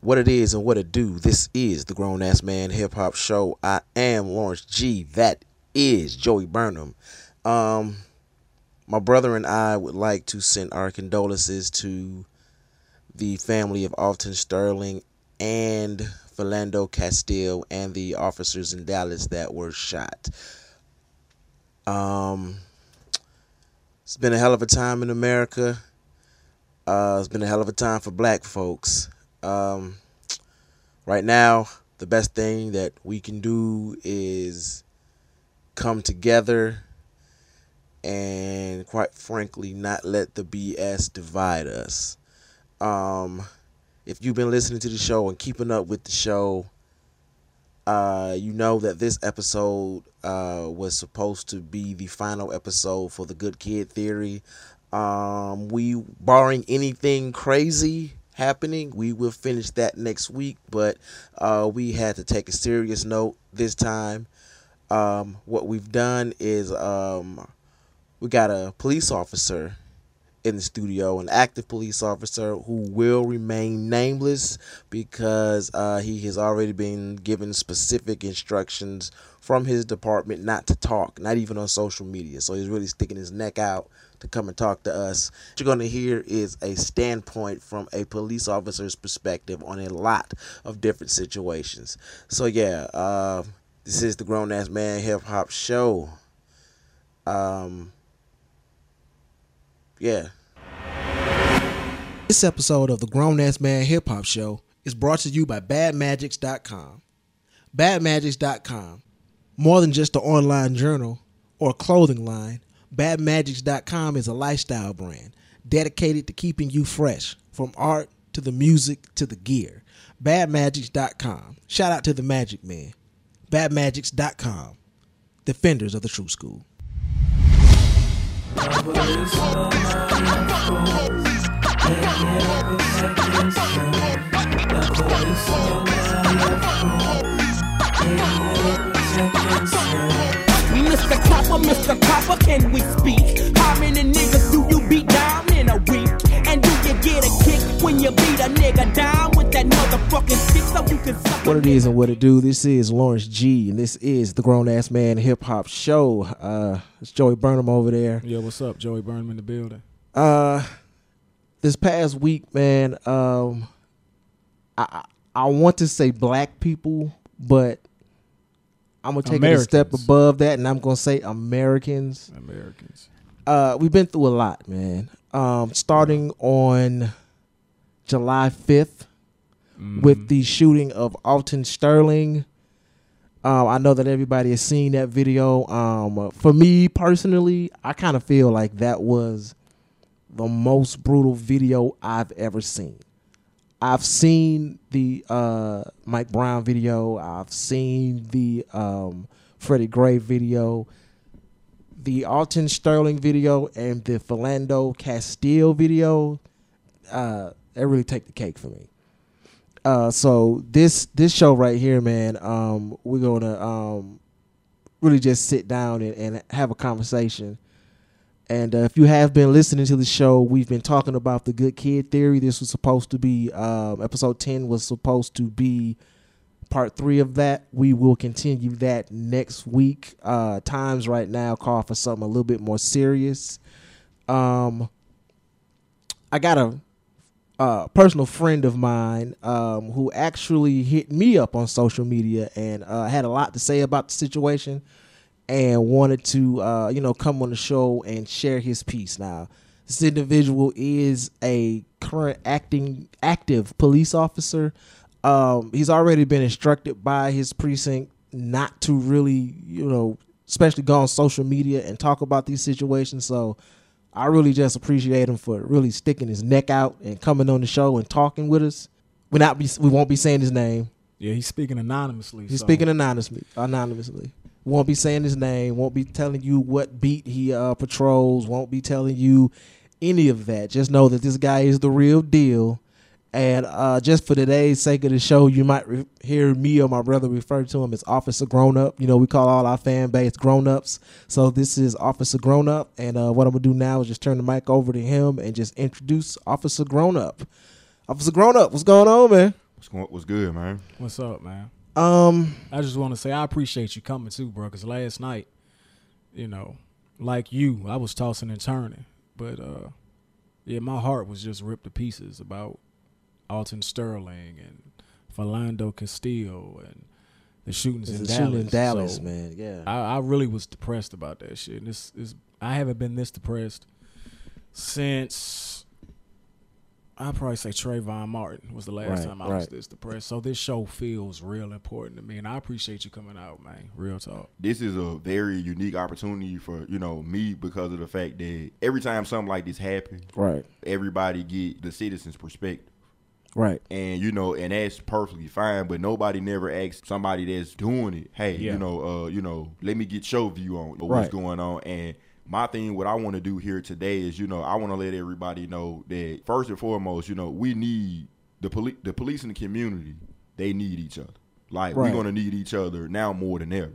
what it is and what it do. This is the Grown Ass Man Hip Hop Show. I am Lawrence G. That is Joey Burnham. Um, my brother and I would like to send our condolences to the family of Alton Sterling and Philando Castile and the officers in Dallas that were shot. Um, it's been a hell of a time in America. Uh, it's been a hell of a time for black folks. Um, right now, the best thing that we can do is come together and, quite frankly, not let the BS divide us. Um, if you've been listening to the show and keeping up with the show, uh, you know that this episode uh, was supposed to be the final episode for the Good Kid Theory. Um, we, barring anything crazy happening, we will finish that next week. But uh, we had to take a serious note this time. Um, what we've done is um, we got a police officer in the studio, an active police officer who will remain nameless because uh, he has already been given specific instructions from his department not to talk, not even on social media. So he's really sticking his neck out to come and talk to us. What you're going to hear is a standpoint from a police officer's perspective on a lot of different situations. So, yeah, uh, this is the Grown Ass Man Hip Hop Show. Um, yeah. This episode of the Grown Ass Man Hip Hop Show is brought to you by BadMagics.com. BadMagics.com. More than just an online journal or clothing line, BadMagics.com is a lifestyle brand dedicated to keeping you fresh from art to the music to the gear. BadMagics.com. Shout out to the Magic Man. BadMagics.com. Defenders of the True School. Mr. Copper, Mr. Copper, can we speak? How many niggas do you beat down in a week? And do you get a kick when you beat a nigga down with that motherfucking stick so you can suck What it is and what it do. This is Lawrence G, and this is the Grown Ass Man Hip Hop Show. Uh, it's Joey Burnham over there. Yo, what's up? Joey Burnham in the building. Uh, this past week, man, um, I I I want to say black people, but I'm gonna take it a step above that, and I'm gonna say Americans. Americans. Uh, we've been through a lot, man. Um, starting on July 5th Mm-hmm. with the shooting of Alton Sterling. Um, I know that everybody has seen that video. Um, for me personally, I kind of feel like that was the most brutal video I've ever seen. I've seen the uh, Mike Brown video. I've seen the um, Freddie Gray video, the Alton Sterling video, and the Philando Castile video. Uh, they really take the cake for me. Uh, so this this show right here, man, um, we're gonna um, really just sit down and, and have a conversation. And uh, if you have been listening to the show, we've been talking about the good kid theory. This was supposed to be um, episode ten was supposed to be part three of that. We will continue that next week. Uh, times right now call for something a little bit more serious. Um, I got a uh, personal friend of mine um, who actually hit me up on social media and uh, had a lot to say about the situation and wanted to uh, you know come on the show and share his piece. Now, this individual is a current acting active police officer. Um, he's already been instructed by his precinct not to really you know especially go on social media and talk about these situations. So I really just appreciate him for really sticking his neck out and coming on the show and talking with us. We not be we won't be saying his name. Yeah, he's speaking anonymously. He's so- speaking anonymously. Anonymously. Won't be saying his name. Won't be telling you what beat he uh, patrols. Won't be telling you any of that. Just know that this guy is the real deal. And uh, just for today's sake of the show, you might re- hear me or my brother refer to him as Officer Grown Up. You know, we call all our fan base grown ups. So this is Officer Grown Up. And uh, what I'm going to do now is just turn the mic over to him and just introduce Officer Grown Up. Officer Grown Up, what's going on, man? What's going? What's good, man? What's up, man? Um, I just want to say I appreciate you coming too, bro. Because last night, you know, like you, I was tossing and turning, but uh, yeah, my heart was just ripped to pieces about Alton Sterling and Philando Castillo and the shootings in the Dallas. shooting in Dallas, So, man. Yeah. I, I really was depressed about that shit. And this is I haven't been this depressed since I probably say Trayvon Martin was the last Right, time I was this depressed. So this show feels real important to me, and I appreciate you coming out, man. Real talk. This is a very unique opportunity for you know me because of the fact that every time something like this happens, right. everybody get the citizens' perspective. Right. and you know, and that's perfectly fine. But nobody never asks somebody that's doing it, hey, Yeah. you know, uh, you know, let me get your view on what's going on. And my thing, what I want to do here today is, you know, I want to let everybody know that first and foremost, you know, we need the police, the police in the community. They need each other. Like Right. we're gonna need each other now more than ever.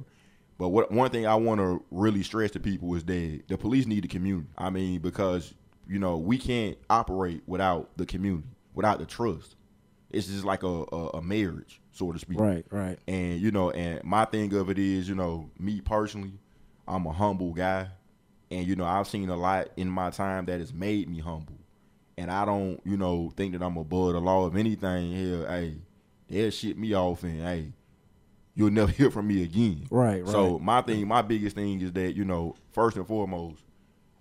But what one thing I want to really stress to people is that the police need the community. I mean, because you know we can't operate without the community, without the trust. It's just like a, a, a marriage, so to speak. Right. Right. And you know, and my thing of it is, you know, me personally, I'm a humble guy, and you know, I've seen a lot in my time that has made me humble. And I don't, you know, think that I'm above the law of anything here. Hey, they'll shit me off, and hey, you'll never hear from me again. Right, right. So my thing, my biggest thing is that you know, first and foremost,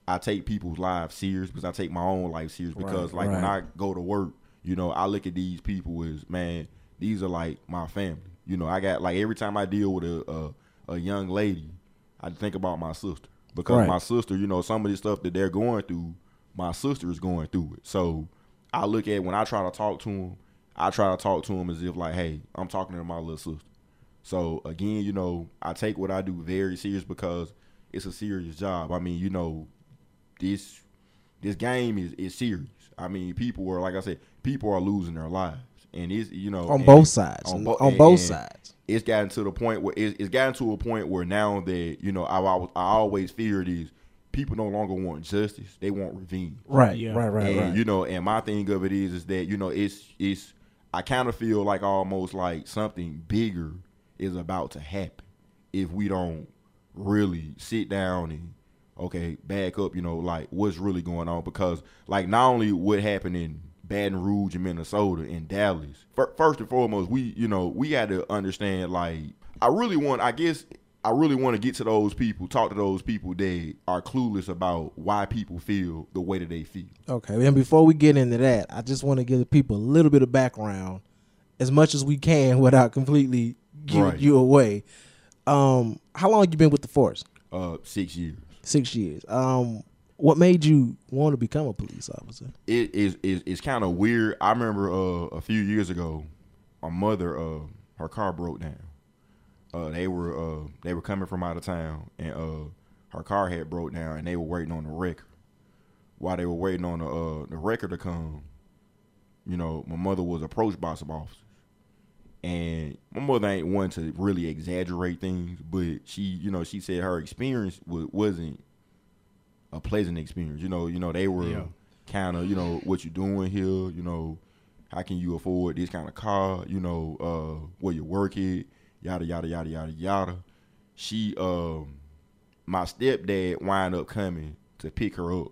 I take people's lives serious because I take my own life serious because Right, like when I go to work, you know, I look at these people as man, these are like my family. You know, I got like every time I deal with a a, a young lady, I think about my sister because Right. my sister, you know, some of the stuff that they're going through, my sister is going through it. So I look at when I try to talk to them, I try to talk to them as if like, hey, I'm talking to my little sister. So again, you know, I take what I do very serious because it's a serious job. I mean, you know, this this game is is serious. I mean, people are like I said, people are losing their lives, and it's you know On both sides. On, bo- on and- both and sides. It's gotten to the point where it's, it's gotten to a point where now that you know I, I, I always feared is people no longer want justice; they want revenge Right. Yeah. Right. Right. and right. you know, and my thing of it is, is that you know, it's it's. I kind of feel like almost like something bigger is about to happen if we don't really sit down and okay back up. You know, like what's really going on because like not only what happened in Baton Rouge and Minnesota and Dallas. First and foremost, we you know we got to understand like I really want. I guess I really want to get to those people, talk to those people that are clueless about why people feel the way that they feel. Okay, and before we get into that, I just want to give the people a little bit of background, as much as we can, without completely giving Right. you away. Um, how long you been with the force? Uh, six years. Six years. Um, what made you want to become a police officer? It is is it's kind of weird. I remember uh, a few years ago, my mother uh her car broke down. Uh, they were uh they were coming from out of town, and uh her car had broke down, and they were waiting on the record. While they were waiting on the uh the record to come, you know, my mother was approached by some officers. And my mother ain't one to really exaggerate things, but she, you know, she said her experience was, wasn't a pleasant experience. You know, you know they were Yeah. kind of, you know, what you doing here. You know, how can you afford this kind of car? You know, uh, where you work at, yada yada yada yada yada. She, um, my stepdad wind up coming to pick her up,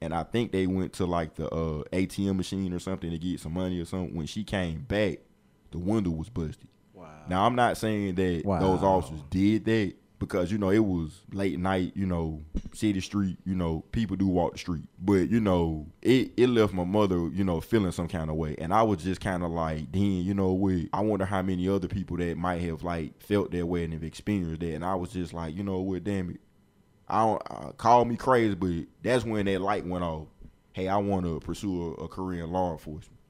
and I think they went to like the uh, ATM machine or something to get some money or something. When she came back, the window was busted. Wow. Now I'm not saying that Wow. those officers did that because you know it was late night, you know, city street, you know, people do walk the street. But you know, it, it left my mother, you know, feeling some kind of way. And I was just kind of like, then, you know, what I wonder how many other people that might have like felt that way and have experienced that. And I was just like, you know what, damn it. I don't uh, call me crazy, but that's when that light went off. Hey, I want to pursue a, a career in law enforcement.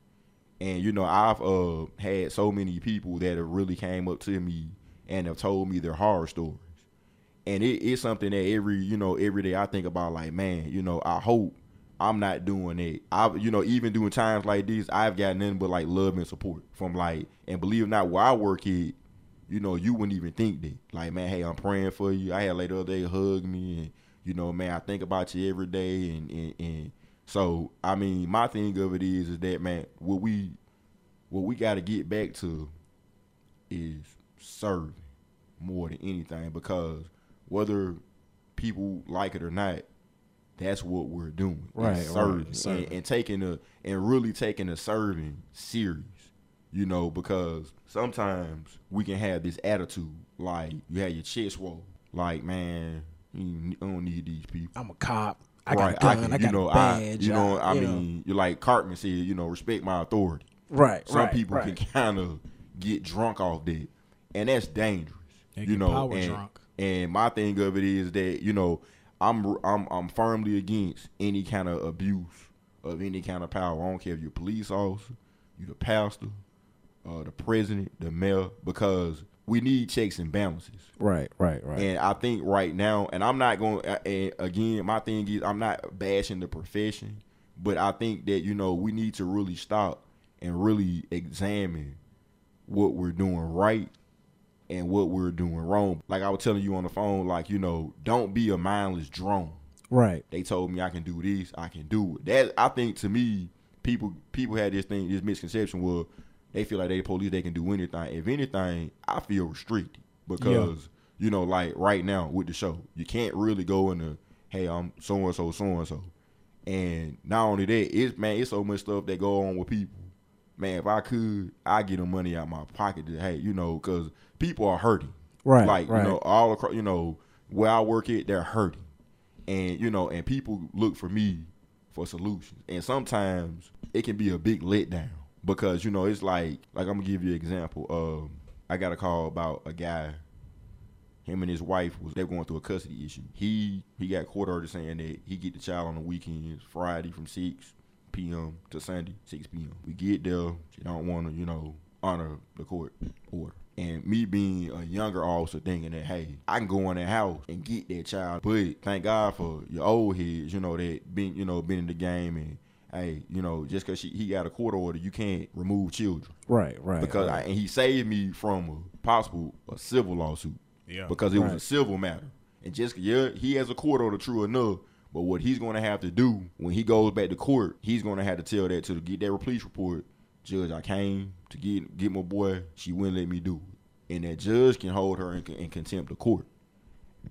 And you know, I've uh, had so many people that have really came up to me and have told me their horror stories. And it, it's something that every you know every day I think about. Like, man, you know, I hope I'm not doing it. I you know even during times like these, I've got nothing but like love and support from like and believe it or not, where I work at, you know, you wouldn't even think that. Like, man, hey, I'm praying for you. I had like the other day hug me and you know, man, I think about you every day and and, and so I mean, my thing of it is is that man, what we what we got to get back to is serving more than anything because whether people like it or not, that's what we're doing. Right, right, serving, serving. And, and taking a and really taking the serving serious. You know, because sometimes we can have this attitude like you have your chest swole, like man, you don't need these people. I'm a cop. I got right, a gun. I, can, got you know, a badge. I, you know, I you mean, you're like Cartman said, you know, respect my authority. right. Some right, people right. can kind of get drunk off that, and that's dangerous. They you know, power and, drunk. And my thing of it is that you know, I'm I'm I'm firmly against any kind of abuse of any kind of power. I don't care if you're a police officer, you're the pastor, uh, the president, the mayor, because we need checks and balances. Right, right, right. And I think right now, and I'm not going. And again, my thing is, I'm not bashing the profession, but I think that you know we need to really stop and really examine what we're doing right and what we're doing wrong. Like I was telling you on the phone, like you know, don't be a mindless drone. right. They told me I can do this, I can do it. That I think to me, people people had this thing, this misconception where they feel like they police, they can do anything. If anything, I feel restricted because you know, like right now with the show, you can't really go into, hey, I'm so and so, so and so, and not only that, it's man, it's so much stuff that go on with people. Man, if I could, I get them money out my pocket. To, hey, you know, because people are hurting. Right, Like right. you know, all across, you know, where I work at, they're hurting and you know, and people look for me for solutions. And sometimes it can be a big letdown because you know it's like like I'm gonna give you an example. Um, I got a call about a guy. Him and his wife was they were going through a custody issue. He he got court order saying that he get the child on the weekends, Friday from six p.m. to Sunday six p.m. We get there, she don't want to you know honor the court order. And me being a younger officer thinking that, hey, I can go in that house and get that child. But thank God for your old heads, you know, that been, you know, been in the game and hey, you know, just cause he got a court order, you can't remove children. Right, right. Because I, and he saved me from a possible a civil lawsuit. Yeah. Because it was a civil matter. And just yeah, he has a court order, true enough. But what he's going to have to do when he goes back to court, he's going to have to tell that to get that police report. Judge, I came to get get my boy. She wouldn't let me do it, and that judge can hold her in, in contempt of court.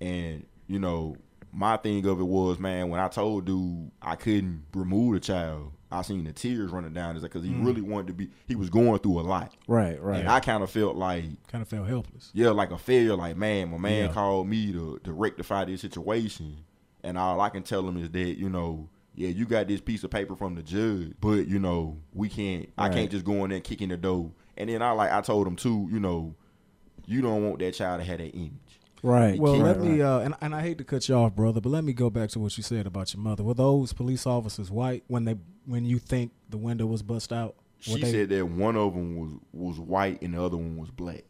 And you know, my thing of it was, man, when I told dude I couldn't remove the child, I seen the tears running down his because he mm. really wanted to be. He was going through a lot, right, right. and I kind of felt like Kind of felt helpless. yeah, like a failure. Like, man, my man Yeah. called me to, to rectify this situation. And all I can tell him is that, you know, yeah, you got this piece of paper from the judge, but you know, we can't I can't just go in there kicking the door. And then I like I told him too, you know, you don't want that child to have that image. right. Well, let me, uh, and, and I hate to cut you off, brother, but let me go back to what you said about your mother. Were those police officers white when they when you think the window was bust out? Were She they- said that one of them was was white and the other one was black.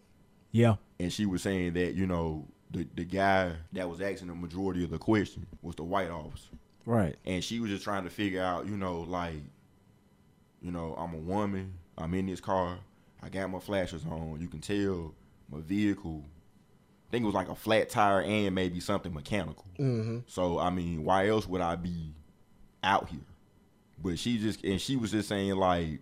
"Yeah, And she was saying that, you know, the the guy that was asking the majority of the question was the white officer. Right. and she was just trying to figure out, you know, like, you know, I'm a woman, I'm in this car, I got my flashers on, you can tell my vehicle. I think it was like a flat tire and maybe something mechanical. Mm-hmm. So I mean, why else would I be out here? But she just and she was just saying like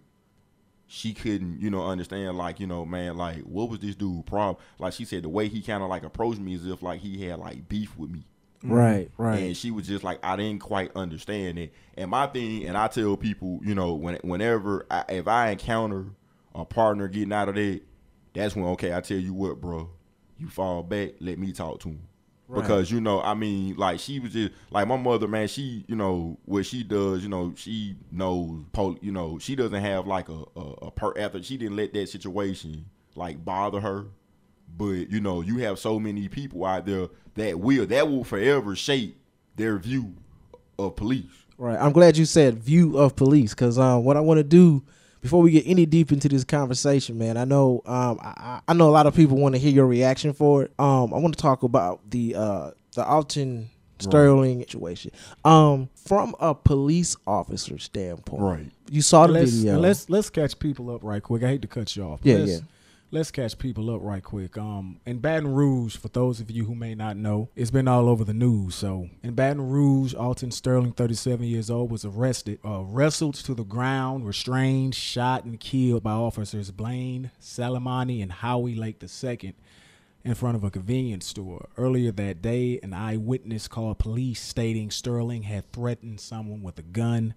she couldn't, you know, understand like, you know, man, like what was this dude problem? Like she said the way he kind of like approached me as if like he had like beef with me. Right, right. And she was just like, I didn't quite understand it. And my thing, and I tell people, you know, when whenever I, if I encounter a partner getting out of that, that's when okay, I tell you what, bro, you fall back, let me talk to him. Right. Because you know, I mean, like she was just like my mother, man. She, you know, what she does, you know, she knows, pol- you know, she doesn't have like a a, a per after she didn't let that situation like bother her. But you know, you have so many people out there that will that will forever shape their view of police. Right. I'm glad you said view of police because um, what I want to do before we get any deep into this conversation, man, I know um, I, I- I know a lot of people want to hear your reaction for it. Um, I want to talk about the uh, the Alton Sterling situation. Um, from a police officer standpoint, Right. You saw the let's, video. Let's let's catch people up right quick. I hate to cut you off. but Yeah, let's, yeah. Let's catch people up right quick. Um, in Baton Rouge, for those of you who may not know, it's been all over the news. So in Baton Rouge, Alton Sterling, 37 years old, was arrested, uh, wrestled to the ground, restrained, shot, and killed by officers Blane Salamoni and Howie Lake II in front of a convenience store. Earlier that day, an eyewitness called police stating Sterling had threatened someone with a gun.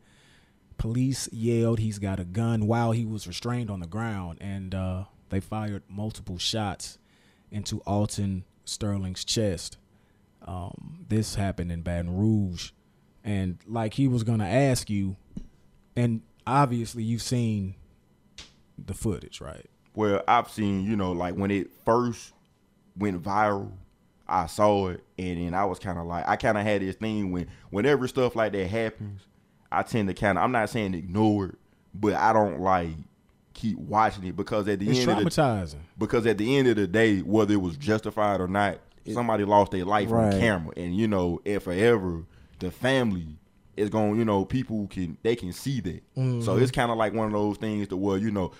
Police yelled he's got a gun while he was restrained on the ground, and uh, they fired multiple shots into Alton Sterling's chest. Um, this happened in Baton Rouge, and like he was gonna ask you, and obviously you've seen the footage, right? Well, I've seen, you know, like when it first went viral, I saw it, and then I was kind of like, I kind of had this thing when, whenever stuff like that happens, I tend to kind of, I'm not saying ignore it, but I don't like keep watching it because at the It's end of the because at the end of the day, whether it was justified or not, somebody lost their life Right. on camera, and you know, and forever, the family is going. You know, people can they can see that. So mm-hmm. it's kind of like one of those things to where you know,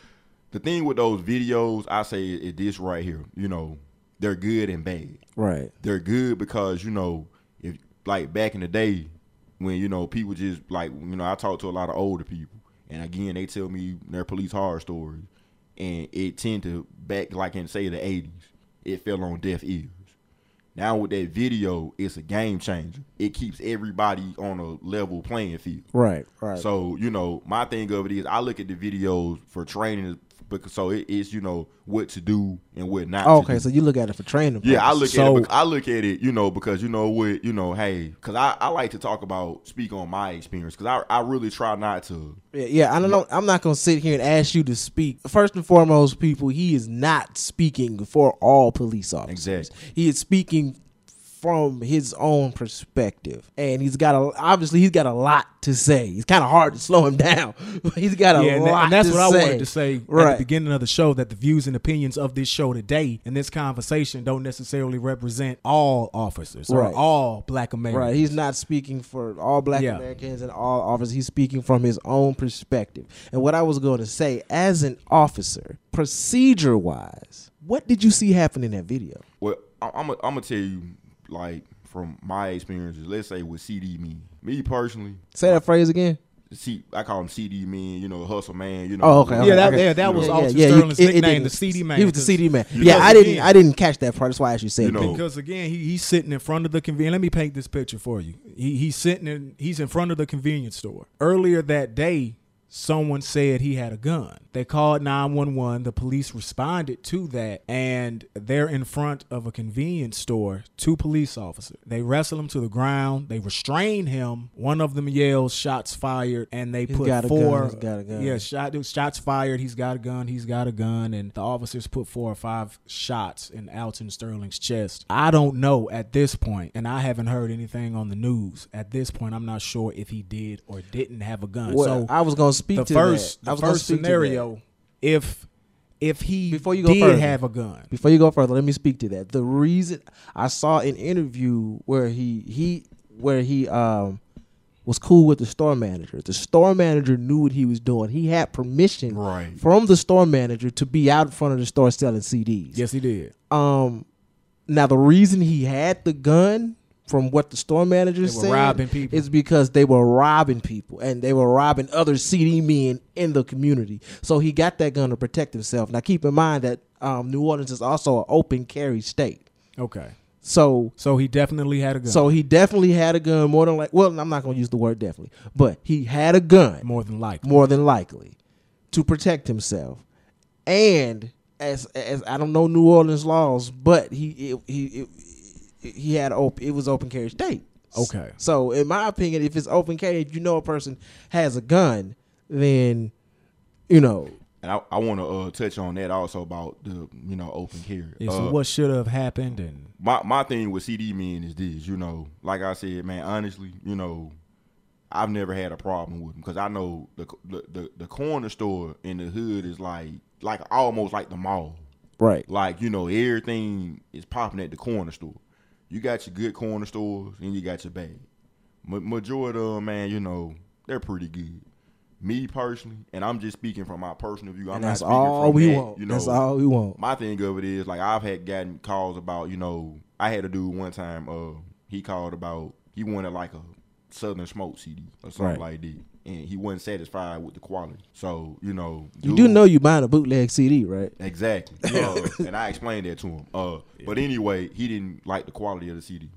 the thing with those videos, I say is this right here. You know, they're good and bad Right. they're good because you know if like back in the day when you know people just like you know I talk to a lot of older people and again they tell me their police horror stories and it tend to back like in say the 80s it fell on deaf ears now with that video it's a game changer it keeps everybody on a level playing field Right. Right. so you know, my thing of it is, I look at the videos for training because so it is you know what to do and what not. Oh, to okay, so you look at it for training. Yeah, I look So- at it. I look at it, you know, because you know what, you know, hey, because I, I like to talk about speak on my experience because I I really try not to. Yeah, yeah, I don't know. I'm not gonna sit here and ask you to speak. First and foremost, people, he is not speaking for all police officers. Exactly. He is speaking from his own perspective, and he's got a obviously he's got a lot to say. It's kind of hard to slow him down, but he's got a yeah, lot. and that's to what I wanted to say at the beginning of the show that the views and opinions of this show today and this conversation don't necessarily represent all officers or Right. all black Americans. Right, he's not speaking for all black Yeah. Americans and all officers. He's speaking from his own perspective. And what I was going to say, as an officer, procedure wise, what did you see happen in that video? Well, I, I'm gonna I'm gonna tell you like from my experiences. Let's say with CD me, me personally, Say that phrase again. C I call him CD man, you know, hustle man, you know. Oh, okay. Yeah, okay, that- okay. yeah, that was Yeah, Alton yeah, you- Sterling's it- it nickname, didn't- the CD man, He was the CD man. Yeah, I didn't. again- I didn't catch that part. That's why I actually said You know, that. Because again, he, he's sitting in front of the convenience. Let me paint this picture for you. He, he's sitting in. He's in front of the convenience store. Earlier that day, someone said he had a gun. They called nine one one. The police responded to that, and they're in front of a convenience store. Two police officers. They wrestle him to the ground. They restrain him. One of them yells, "Shots fired!" And they He's put got a four. gun, he's got a gun. Yeah, shot. Shots fired. He's got a gun. He's got a gun, and the officers put four or five shots in Alton Sterling's chest. I don't know at this point, and I haven't heard anything on the news. At this point, I'm not sure if he did or didn't have a gun. Well, so I was going to speak the to first, that. I was the gonna first speak to that. scenario, if if he Before you go did further. have a gun, Before you go further, let me speak to that. The reason I saw an interview where he he where he um was cool with the store manager. The store manager knew what he was doing. He had permission Right. from the store manager to be out in front of the store selling CDs. yes, he did. Um now the reason he had the gun from what the store manager They were said robbing people. is because they were robbing people and they were robbing other CD men in the community. So he got that gun to protect himself. Now keep in mind that um, New Orleans is also an open carry state. Okay, So so he definitely had a gun. so he definitely had a gun more than like well I'm not going to use the word definitely, but he had a gun more than likely. more than likely to protect himself. And as as I don't know New Orleans laws, but he it, he it, he had open it was open carry state. Okay. So in my opinion, if it's open carry, you know a person has a gun, then you know And I, I want to uh, touch on that also about the you know open carry. Yeah, so Uh, what should have happened and my my thing with CD men is this, you know, like I said, man, honestly, you know, I've never had a problem with them because I know the, the the the corner store in the hood is like like almost like the mall. right. Like you know, everything is popping at the corner store. You got your good corner stores and you got your bad. Ma- majority of them, man, you know, they're pretty good. me personally, and I'm just speaking from my personal view. I'm And not that's speaking all from we that, want. You know, that's all we want. my thing of it is like I've had gotten calls about you know I had a dude one time uh he called about he wanted like a Southern Smoke CD or something Right. like that and he wasn't satisfied with the quality so you know You do know you buying a bootleg CD, right? exactly uh, and I explained that to him uh but anyway he didn't like the quality of the CD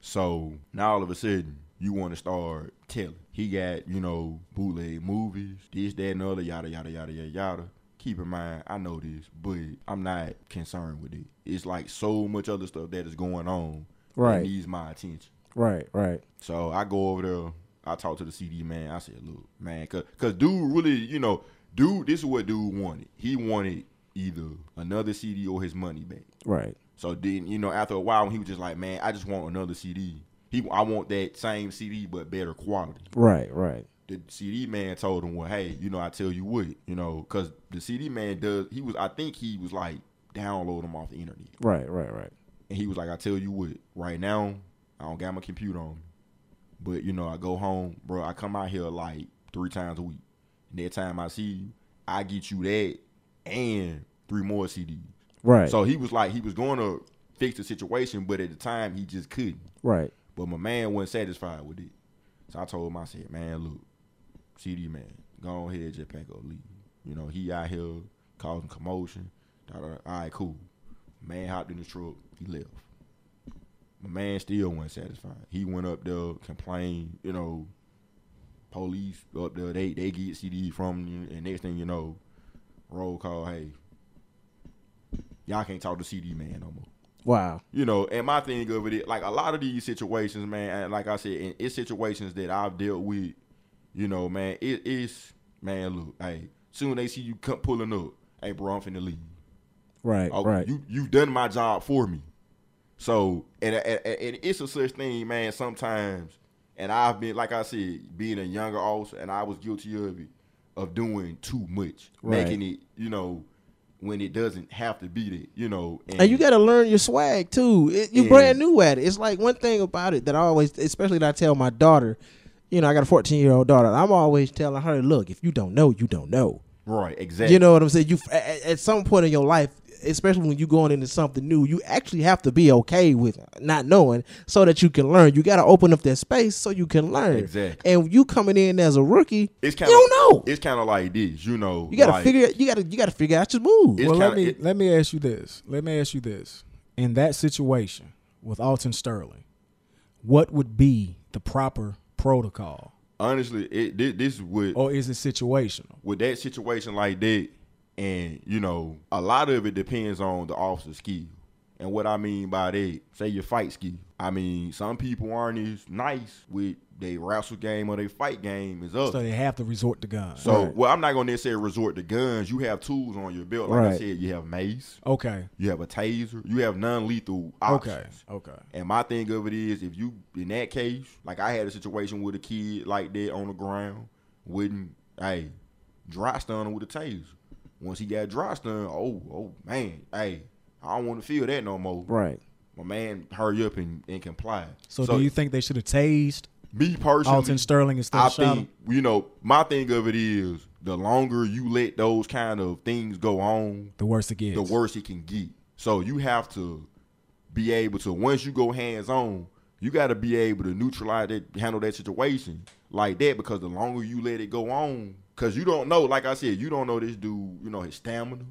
so now all of a sudden you want to start telling he got you know bootleg movies this that and the other yada yada yada yada yada keep in mind i know this but i'm not concerned with it it's like so much other stuff that is going on Right. that needs my attention Right, right. so I go over there. I talked to the CD man. I said, "Look, man, cause, cause dude really, you know, dude, this is what dude wanted. He wanted either another CD or his money back. Right. So then, you know, after a while, when he was just like, man, I just want another CD. He, I want that same CD but better quality. Right, right. The CD man told him, well, hey, you know, I tell you what, you know, cause the CD man does. He was, I think he was like download them off the internet. Right, right, right. And he was like, I tell you what, right now, I don't got my computer on. But, you know, I go home, bro, I come out here like three times a week. And that time I see you, I get you that and three more CDs. Right. So he was like, he was going to fix the situation, but at the time he just couldn't. right. But my man wasn't satisfied with it. So I told him, I said, man, look, CD man, go ahead, just pack up, leave. You know, he out here causing commotion. All right, cool. Man hopped in the truck, he left. My man still wasn't satisfied. He went up there, complained, you know, police up there, they they get CD from you, and next thing you know, roll call, hey, y'all can't talk to CD man no more. Wow. You know, and my thing of it, like a lot of these situations, man, and like I said, in it's situations that I've dealt with, you know, man, it is, man, look, hey, soon they see you come pulling up, hey, bro, I'm finna leave. Right, Oh, right. You you done my job for me. So and, and, and it's a such thing, man. Sometimes, and I've been like I said, being a younger officer, and I was guilty of it, of doing too much, Right. making it, you know, when it doesn't have to be that, you know. and you got to learn your swag too. It, you Yeah. brand new at it. It's like one thing about it that I always, especially that I tell my daughter. You know, I got a 14 year old daughter. I'm always telling her, look, if you don't know, you don't know. right, exactly. You know what I'm saying? You at, at some point in your life, especially when you're going into something new, you actually have to be okay with not knowing so that you can learn. You got to open up that space so you can learn. Exactly. And you coming in as a rookie, it's kind you of don't know. It's kind of like this, you know. You got to like, figure. You got to. You got to figure out your move. Well, let kinda- me it- let me ask you this. Let me ask you this. In that situation with Alton Sterling, what would be the proper protocol, Honestly, it this, this would or is it situational? with that situation like that, and you know, a lot of it depends on the officer's skill. And what I mean by that, say your fight skill. I mean, some people aren't as nice with their wrestle game or their fight game as others. So they have to resort to guns. So, Right. well, I'm not gonna necessarily resort to guns. You have tools on your belt. Like I Right. said, you have mace, okay, you have a taser, you have non-lethal options. okay, okay. And my thing of it is, if you in that case, like I had a situation with a kid like that on the ground, wouldn't hey dry stun him with a taser. Once he got dry stun, oh oh man, hey, I don't want to feel that no more. right. My man, hurry up and, and comply. So, do you think they should have tased me personally? Alton Sterling instead I of think you know my thing of it is the longer you let those kind of things go on, The worse it gets. the worse it can get. So you have to be able to once you go hands on, you got to be able to neutralize that, handle that situation like that because the longer you let it go on, because you don't know, like I said, you don't know this dude, you know his stamina,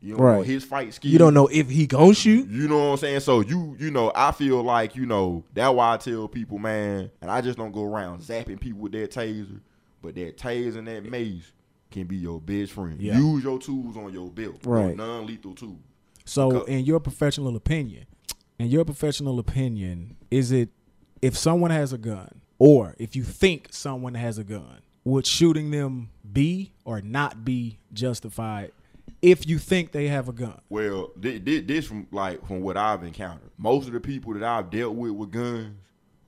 you don't know Right. his fight skill. You don't know if he gonna shoot. You know what I'm saying? So you, you know, I feel like, you know, that's why I tell people, man, and I just don't go around zapping people with that taser, but that taser and that mace can be your best friend. Yeah. Use your tools on your belt. Right. Non lethal tools. So, Because- in your professional opinion, in your professional opinion, is it if someone has a gun, or if you think someone has a gun, would shooting them be or not be justified if you think they have a gun? Well, thi- thi- this from like from what I've encountered. Most of the people that I've dealt with with guns,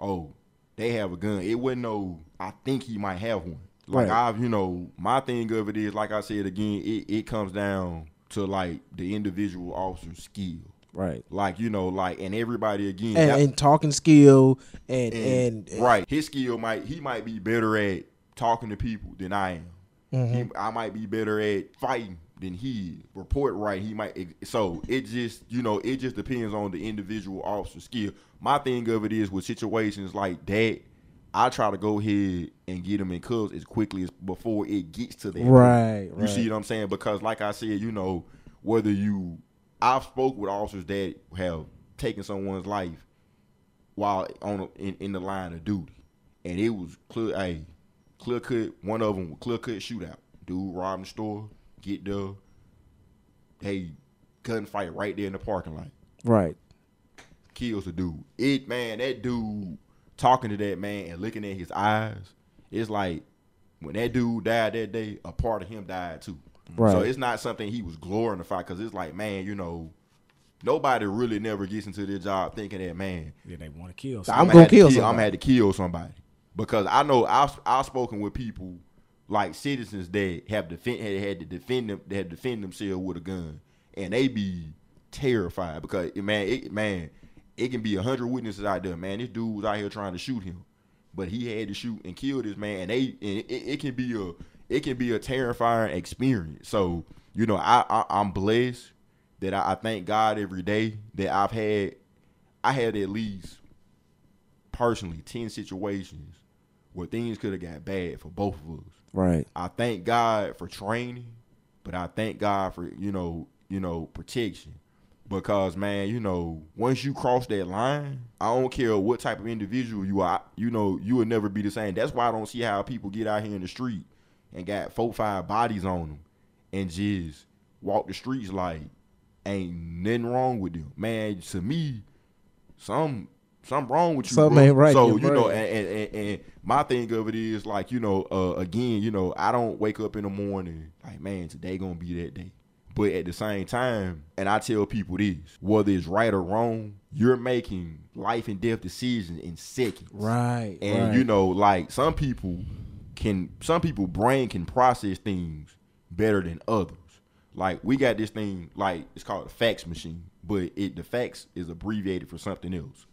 oh, they have a gun. It wasn't no. I think he might have one. Like Right. I've, you know, my thing of it is, like I said again, it, it comes down to like the individual officer's skill. Right. Like you know, like and everybody again. And, that- and talking skill and and- and, right, his skill might he might be better at talking to people than I am. He, mm-hmm. I might be better at fighting than he. Report right, he might. So it just, you know, it just depends on the individual officer skill. My thing of it is with situations like that, I try to go ahead and get them in cuffs as quickly as before it gets to that. Right, You see what I'm saying? Because like I said, you know, whether you, I've spoke with officers that have taken someone's life while on in, in the line of duty, and it was clear, hey, clear cut. One of them, clear cut shootout. Dude robbing the store, get there, hey, gunfight right there in the parking lot Right. kills the dude. It man, that dude talking to that man and looking at his eyes, it's like when that dude died that day, a part of him died too. Right. So it's not something he was glorifying because it's like, man, you know, nobody really never gets into their job thinking that, man, Yeah, they want to kill. I'm somebody. gonna have to kill I'm somebody. gonna have to kill somebody because I know I've I've spoken with people like citizens that have defend had, had to defend them that defend themselves with a gun. And they be terrified because man it man it can be a hundred witnesses out there man. This dude was out here trying to shoot him. But he had to shoot and kill this man. And they and it, it can be a it can be a terrifying experience. So you know I, I I'm blessed that I, I thank God every day that I've had I had at least personally 10 situations where things could have got bad for both of us. Right. I thank God for training, but I thank God for, you know, you know, protection. Because man, you know, once you cross that line, I don't care what type of individual you are, you know, you will never be the same. That's why I don't see how people get out here in the street and got four, five bodies on them and just walk the streets like ain't nothing wrong with them. Man, to me, some something wrong with you. Something bro. ain't right, So you're know, and, and, and, and my thing of it is like you know, uh, again, you know, I don't wake up in the morning like, man, today gonna be that day. But at the same time, and I tell people this, whether it's right or wrong, you're making life and death decisions in seconds. Right. And right. you know, like some people can some people brain can process things better than others. Like we got this thing like it's called a fax machine, but it the fax is abbreviated for something else.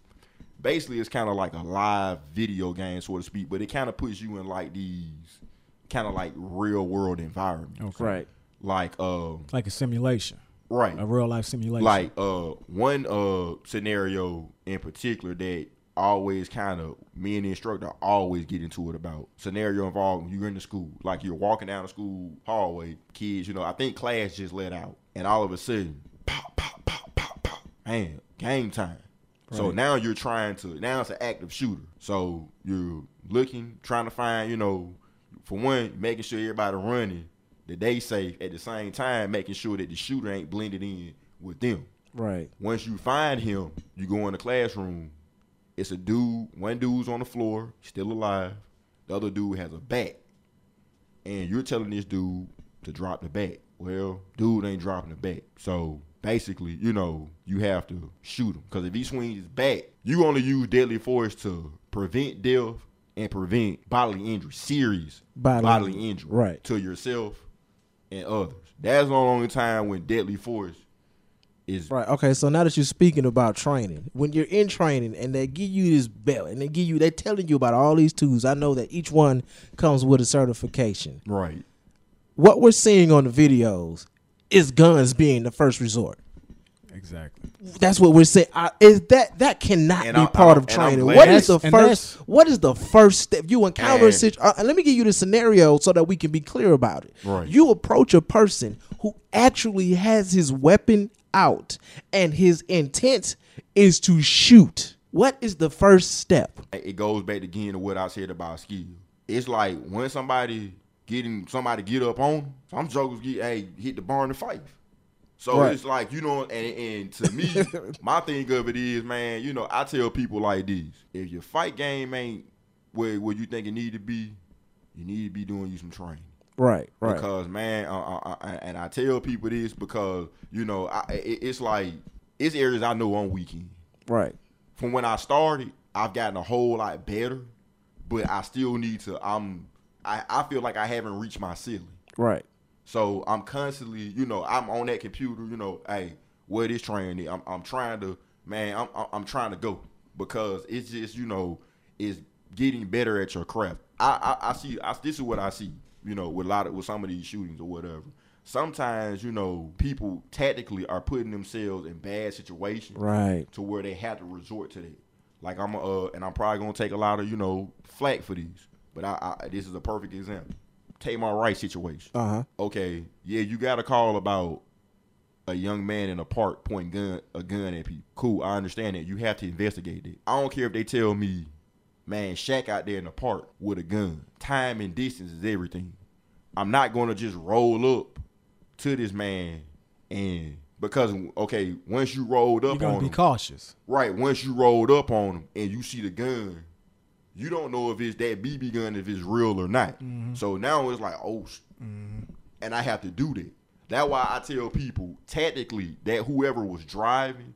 Basically, it's kind of like a live video game, so to speak, but it kind of puts you in like these kind of like real world environments. Okay. Right. Like uh like a simulation, right. a real life simulation. Like uh one uh scenario in particular that always kind of me and the instructor always get into it about scenario involving you're in the school like you're walking down the school hallway kids you know i think class just let out and all of a sudden pop pop pop pop pop man game time so now you're trying to now it's an active shooter so you're looking trying to find you know for one making sure everybody running that they safe at the same time making sure that the shooter ain't blended in with them Right. once you find him, you go in the classroom. It's a dude. One dude's on the floor, still alive. The other dude has a bat, and you're telling this dude to drop the bat. Well, dude ain't dropping the bat. So basically, you know, you have to shoot him because if he swings his bat, you only use deadly force to prevent death and prevent bodily injury, serious Bodily bodily, injury. injury, Right. to yourself and others. That's the only time when deadly force is Right. Okay. So now that you're speaking about training, when you're in training and they give you this belt and they give you, they're telling you about all these tools. I know that each one comes with a certification. right. What we're seeing on the videos is guns being the first resort. exactly. That's what we're saying. I, is that that cannot And be I- part I'm- of training? What is the first? What is the first step? You encounter a And- situation. Uh, let me give you the scenario so that we can be clear about it. Right. You approach a person who actually has his weapon out, and his intent is to shoot. What is the first step? it goes back again to what I said about skill. It's like when somebody getting somebody get up on 'em, some jokers get hey hit the bar in the fight. So Right. it's like you know, and, and to me, my thing of it is, man, you know, I tell people like this: if your fight game ain't where where you think it need to be, you need to be doing you some training. Right. Right. Because man, uh, uh, uh, and I tell people this because you know, I, it, it's like it's areas I know on weekend right. from when I started, I've gotten a whole lot better, but I still need to. I'm. I, I feel like I haven't reached my ceiling. Right. So I'm constantly, you know, I'm on that computer. You know, hey, where what is training? I'm, I'm trying to, man, I'm, I'm, I'm trying to go because it's just, you know, it's getting better at your craft. I I, I see. I, this is what I see. You know, with a lot of with some of these shootings or whatever. Sometimes you know people tactically are putting themselves in bad situations Right. to where they have to resort to that. Like I'm uh, and I'm probably gonna take a lot of you know flack for these, but I, I this is a perfect example. Tamir Rice situation. Uh huh. Okay, yeah, you got a call about a young man in a park pointing gun a gun at people. Cool, I understand that. You have to investigate it. I don't care if they tell me, man, Shaq out there in the park with a gun. Time and distance is everything. I'm not gonna just roll up to this man and because okay, once you rolled You're up gonna on be him, cautious. right? Once you rolled up on him and you see the gun, you don't know if it's that BB gun, if it's real or not. Mm-hmm. So now it's like, oh, sh- mm-hmm. and I have to do that. That's why I tell people tactically that whoever was driving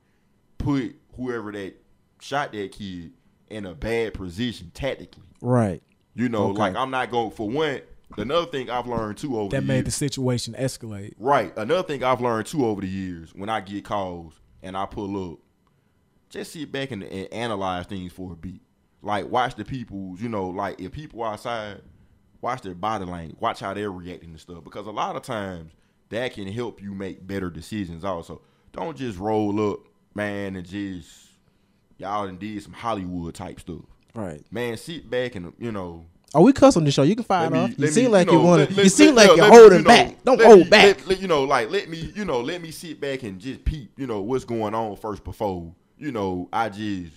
put whoever that shot that kid in a bad position tactically. Right. You know, Okay. like I'm not going for one. Another thing I've learned too over That the made years, the situation escalate. Right. Another thing I've learned too over the years, when I get calls and I pull up, just sit back and, and analyze things for a beat. Like watch the people, you know, like if people outside, watch their body language, watch how they're reacting to stuff. Because a lot of times that can help you make better decisions also. Don't just roll up, man, and just y'all done did some Hollywood type stuff. Right. Man, sit back and you know Oh, we cuss on the show. You can fire me- off. You seem me, like you, know, want to. You seem let- like you're holding you know, back. Don't hold me- back. let- you know, like let me, you know, let me sit back and just peep, you know, what's going on first before, you know, I just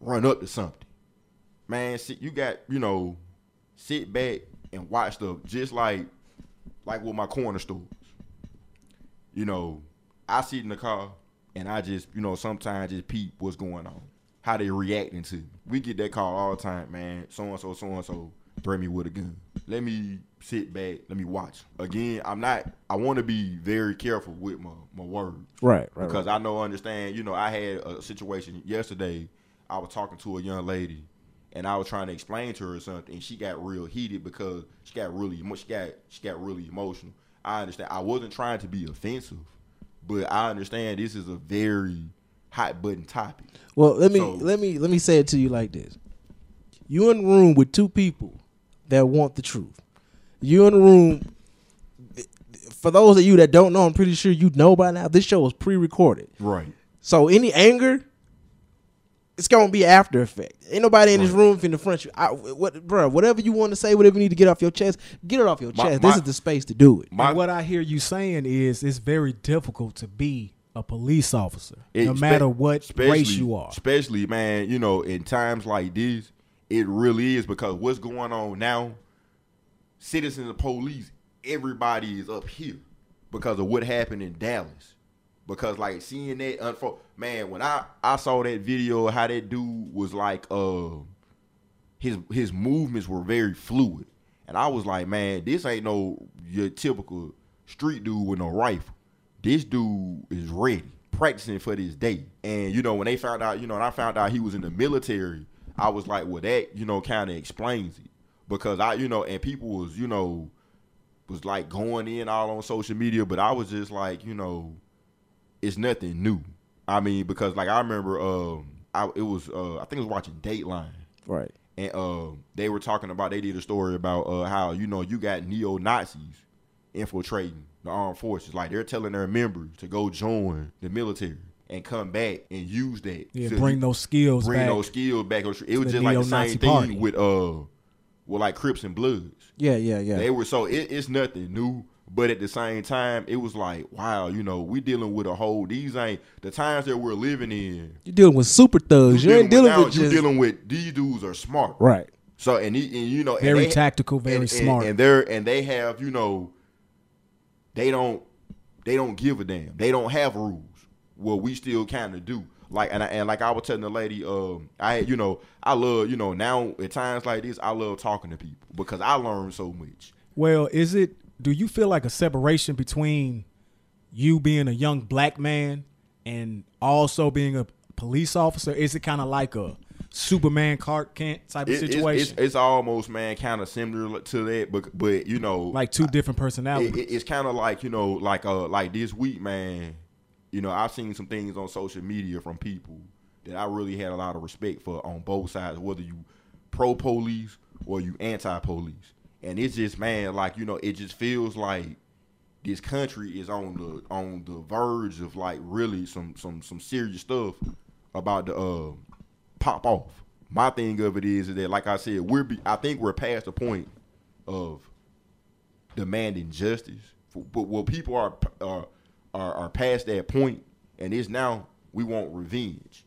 run up to something. Man, sit, you got, you know, sit back and watch stuff just like, like with my corner stores. You know, I sit in the car and I just, you know, sometimes just peep what's going on, how they reacting to. We get that call all the time, man. So and so, so and so, threaten me with a gun. Let me sit back. Let me watch. Again, I'm not. I want to be very careful with my my words Right. Right. because I know understand. You know, I had a situation yesterday. I was talking to a young lady, and I was trying to explain to her something, and she got real heated because she got really she got she got really emotional. I understand. I wasn't trying to be offensive, but I understand this is a very hot button topic. Well, let me So- let me let me say it to you like this: You in the room with two people that want the truth. You in the room. For those of you that don't know, I'm pretty sure you know by now. This show was pre-recorded, Right. so any anger, it's gonna be after effect. Ain't nobody in this room finna front you. I, what, bro? Whatever you want to say, whatever you need to get off your chest, get it off your My- chest. my- this is the space to do it. My and what I hear you saying is it's very difficult to be a police officer, It- no spe- matter what race you are. Especially, man, you know, in times like this, it really is because what's going on now, citizens of police, everybody is up here because of what happened in Dallas. Because like seeing that unfold, man, when I I saw that video how that dude was like, uh, his his movements were very fluid, and I was like, man, this ain't no your typical street dude with no rifle. This dude is ready, practicing for this day. And you know, when they found out, you know, and I found out he was in the military, I was like, well, that you know, kind of explains it because I, you know, and people was, you know, was like going in all on social media, but I was just like, you know, it's nothing new. I mean, because like I remember, um, I it was, uh, I think I was watching Dateline Right. and uh, they were talking about they did a story about uh, how you know you got neo Nazis infiltrating the armed forces, like they're telling their members to go join the military and come back and use that. Yeah, to bring those skills bring back. those skills back. It was just like the neo-Nazi same thing party. with uh, with like Crips and Bloods. Yeah. Yeah. Yeah. They were so it, it's nothing new, but at the same time, it was like wow, you know, we dealing with a whole. These ain't the times that we're living in. You're dealing with super thugs. You, ain't dealing with you just dealing with these dudes are smart. right. So and, he, and you know and Very they- tactical, very and- and- smart. and they're and they have you know they don't they don't give a damn. They don't have rules. Well, we still kind of do. Like and I, and like I was telling the lady, um, I you know I love you know now at times like this I love talking to people because I learn so much. Well, is it? Do you feel like a separation between you being a young black man and also being a police officer? Is it kind of like a Superman Clark Kent type of It- it's, situation, it's, it's almost man kind of similar to that, but but you know like two different it, personalities? it- it's kind of like you know like uh like this week man you know i've seen some things on social media from people that i really had a lot of respect for on both sides whether you pro police or you anti police. And it's just man, like you know, it just feels like this country is on the on the verge of like really some some some serious stuff about the uh, pop off. My thing of it is, is that like I said, we're be, I think we're past the point of demanding justice. But well, people are are are, are past that point, and it's now we want revenge.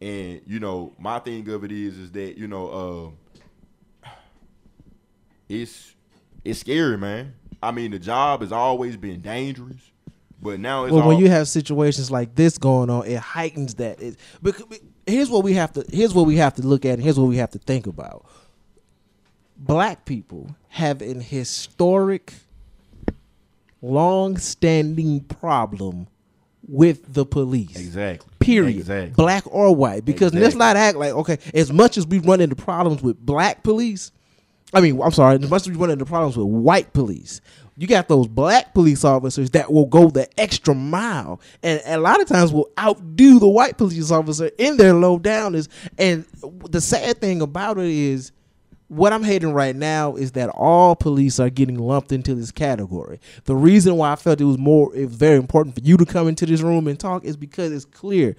And you know, my thing of it is, is that you know, uh, it's it's scary, man. I mean, the job has always been dangerous, but now it's well, all, when you have situations like this going on, it heightens that. It, because, here's what we have to here's what we have to look at. And here's what we have to think about. Black people have an historic, long-standing problem with the police. exactly Period. exactly Black or white. Because let's not act like okay, as much as we run into problems with black police, I mean, I'm sorry, as much as we run into problems with white police, you got those black police officers that will go the extra mile and, and a lot of times will outdo the white police officer in their low downers. And the sad thing about it is what I'm hating right now is that all police are getting lumped into this category. The reason why I felt it was more it was very important for you to come into this room and talk is because it's clear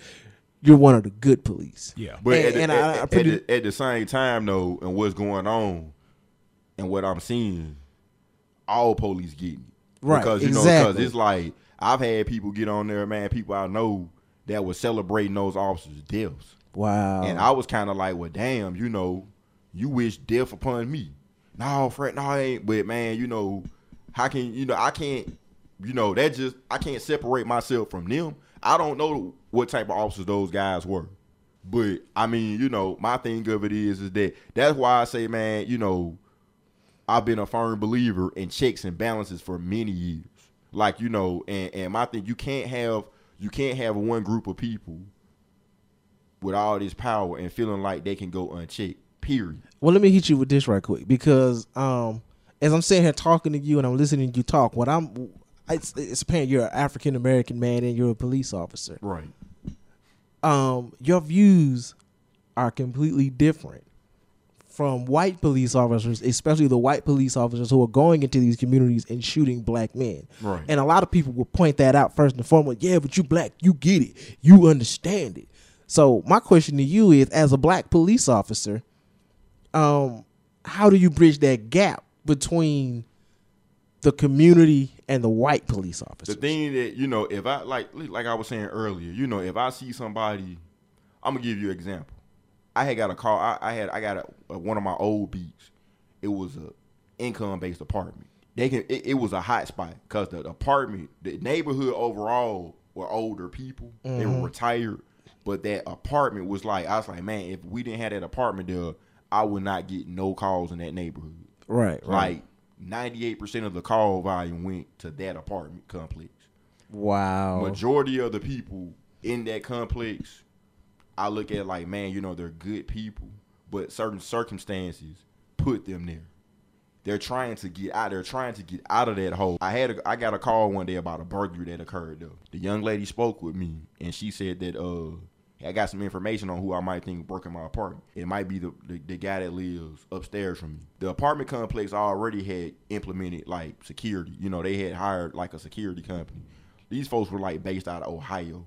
you're one of the good police. Yeah. But And- at, the, and I- at- I at the, at the same time, though, and what's going on, and what I'm seeing, all police getting it. Right, Because you know, because it's like I've had people get on there, man. People I know that was celebrating those officers' deaths, Wow. and I was kind of like, well, damn, you know, you wish death upon me. No, Fred, no, I ain't. But man, you know, how can you know? I can't. You know, that just I can't separate myself from them. I don't know what type of officers those guys were. But I mean, you know, my thing of it is is that that's why I say, man, you know, I've been a firm believer in checks and balances for many years. Like, you know, and, and my thing, you can't have you can't have one group of people with all this power and feeling like they can go unchecked. Period. Well, let me hit you with this right quick because um, as I'm sitting here talking to you and I'm listening to you talk, what I'm it's, it's apparent you're an African American man and you're a police officer. Right. Um, your views are completely different from white police officers, especially the white police officers who are going into these communities and shooting black men. Right. And a lot of people will point that out first and foremost. Yeah, but you black, you get it, you understand it. So my question to you is, as a black police officer, um, how do you bridge that gap between the community and the white police officers? The thing that you know, if I like, like I was saying earlier, you know, if I see somebody, I'm gonna give you an example. I had got a call. I, I had I got a, a, one of my old beats. It was a income based apartment. They can. It, it was a hot spot because the apartment, the neighborhood overall were older people. They were mm-hmm. retired, but that apartment was like I was like, man, if we didn't have that apartment there, I would not get no calls in that neighborhood. right, right. Like ninety eight percent of the call volume went to that apartment complex. wow. Majority of the people in that complex, I look at like, man, you know, they're good people, but certain circumstances put them there. They're trying to get out. They're trying to get out of that hole. I had a, I got a call one day about a burglary that occurred though. The young lady spoke with me and she said that uh I got some information on who I might think broke in my apartment. It might be the, the the guy that lives upstairs from me. The apartment complex already had implemented like security. You know, they had hired like a security company. These folks were like based out of Ohio.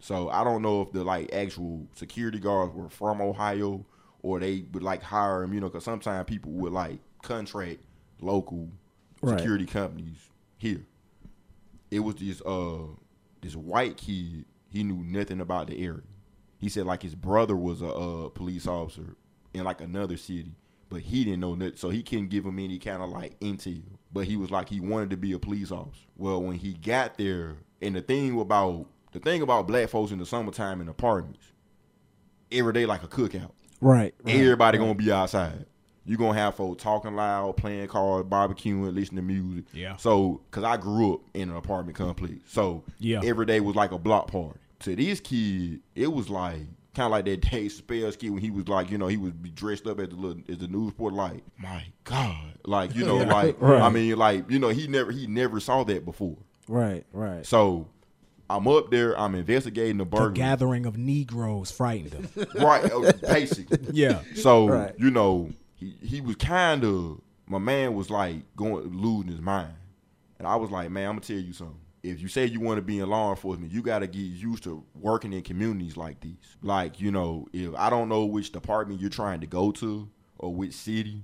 So I don't know if the like actual security guards were from Ohio or they would like hire them, you know, because sometimes people would like contract local Right. security companies here. It was this uh this white kid. He knew nothing about the area. He said like his brother was a uh, police officer in like another city, but he didn't know that, so he couldn't give him any kind of like intel. But he was like he wanted to be a police officer. Well, when he got there, and the thing about the thing about black folks in the summertime in apartments, every day like a cookout. right, right. Everybody gonna be outside. You gonna have folks talking loud, playing cards, barbecuing, listening to music. Yeah. So, cause I grew up in an apartment complex, so Yeah. every day was like a block party. To this kid, it was like kind of like that Dave Chappelle kid when he was like, you know, he would be dressed up as the little as the news reporter. Like, my God, like you know, like Right. I mean, like you know, he never he never saw that before. right, right. So I'm up there. I'm investigating the The burglary. gathering of Negroes frightened him. right, uh, basically. yeah. So Right. you know, he, he was kind of my man was like going losing his mind, and I was like, man, I'm gonna tell you something. If you say you want to be in law enforcement, you got to get used to working in communities like these. Like you know, if I don't know which department you're trying to go to or which city,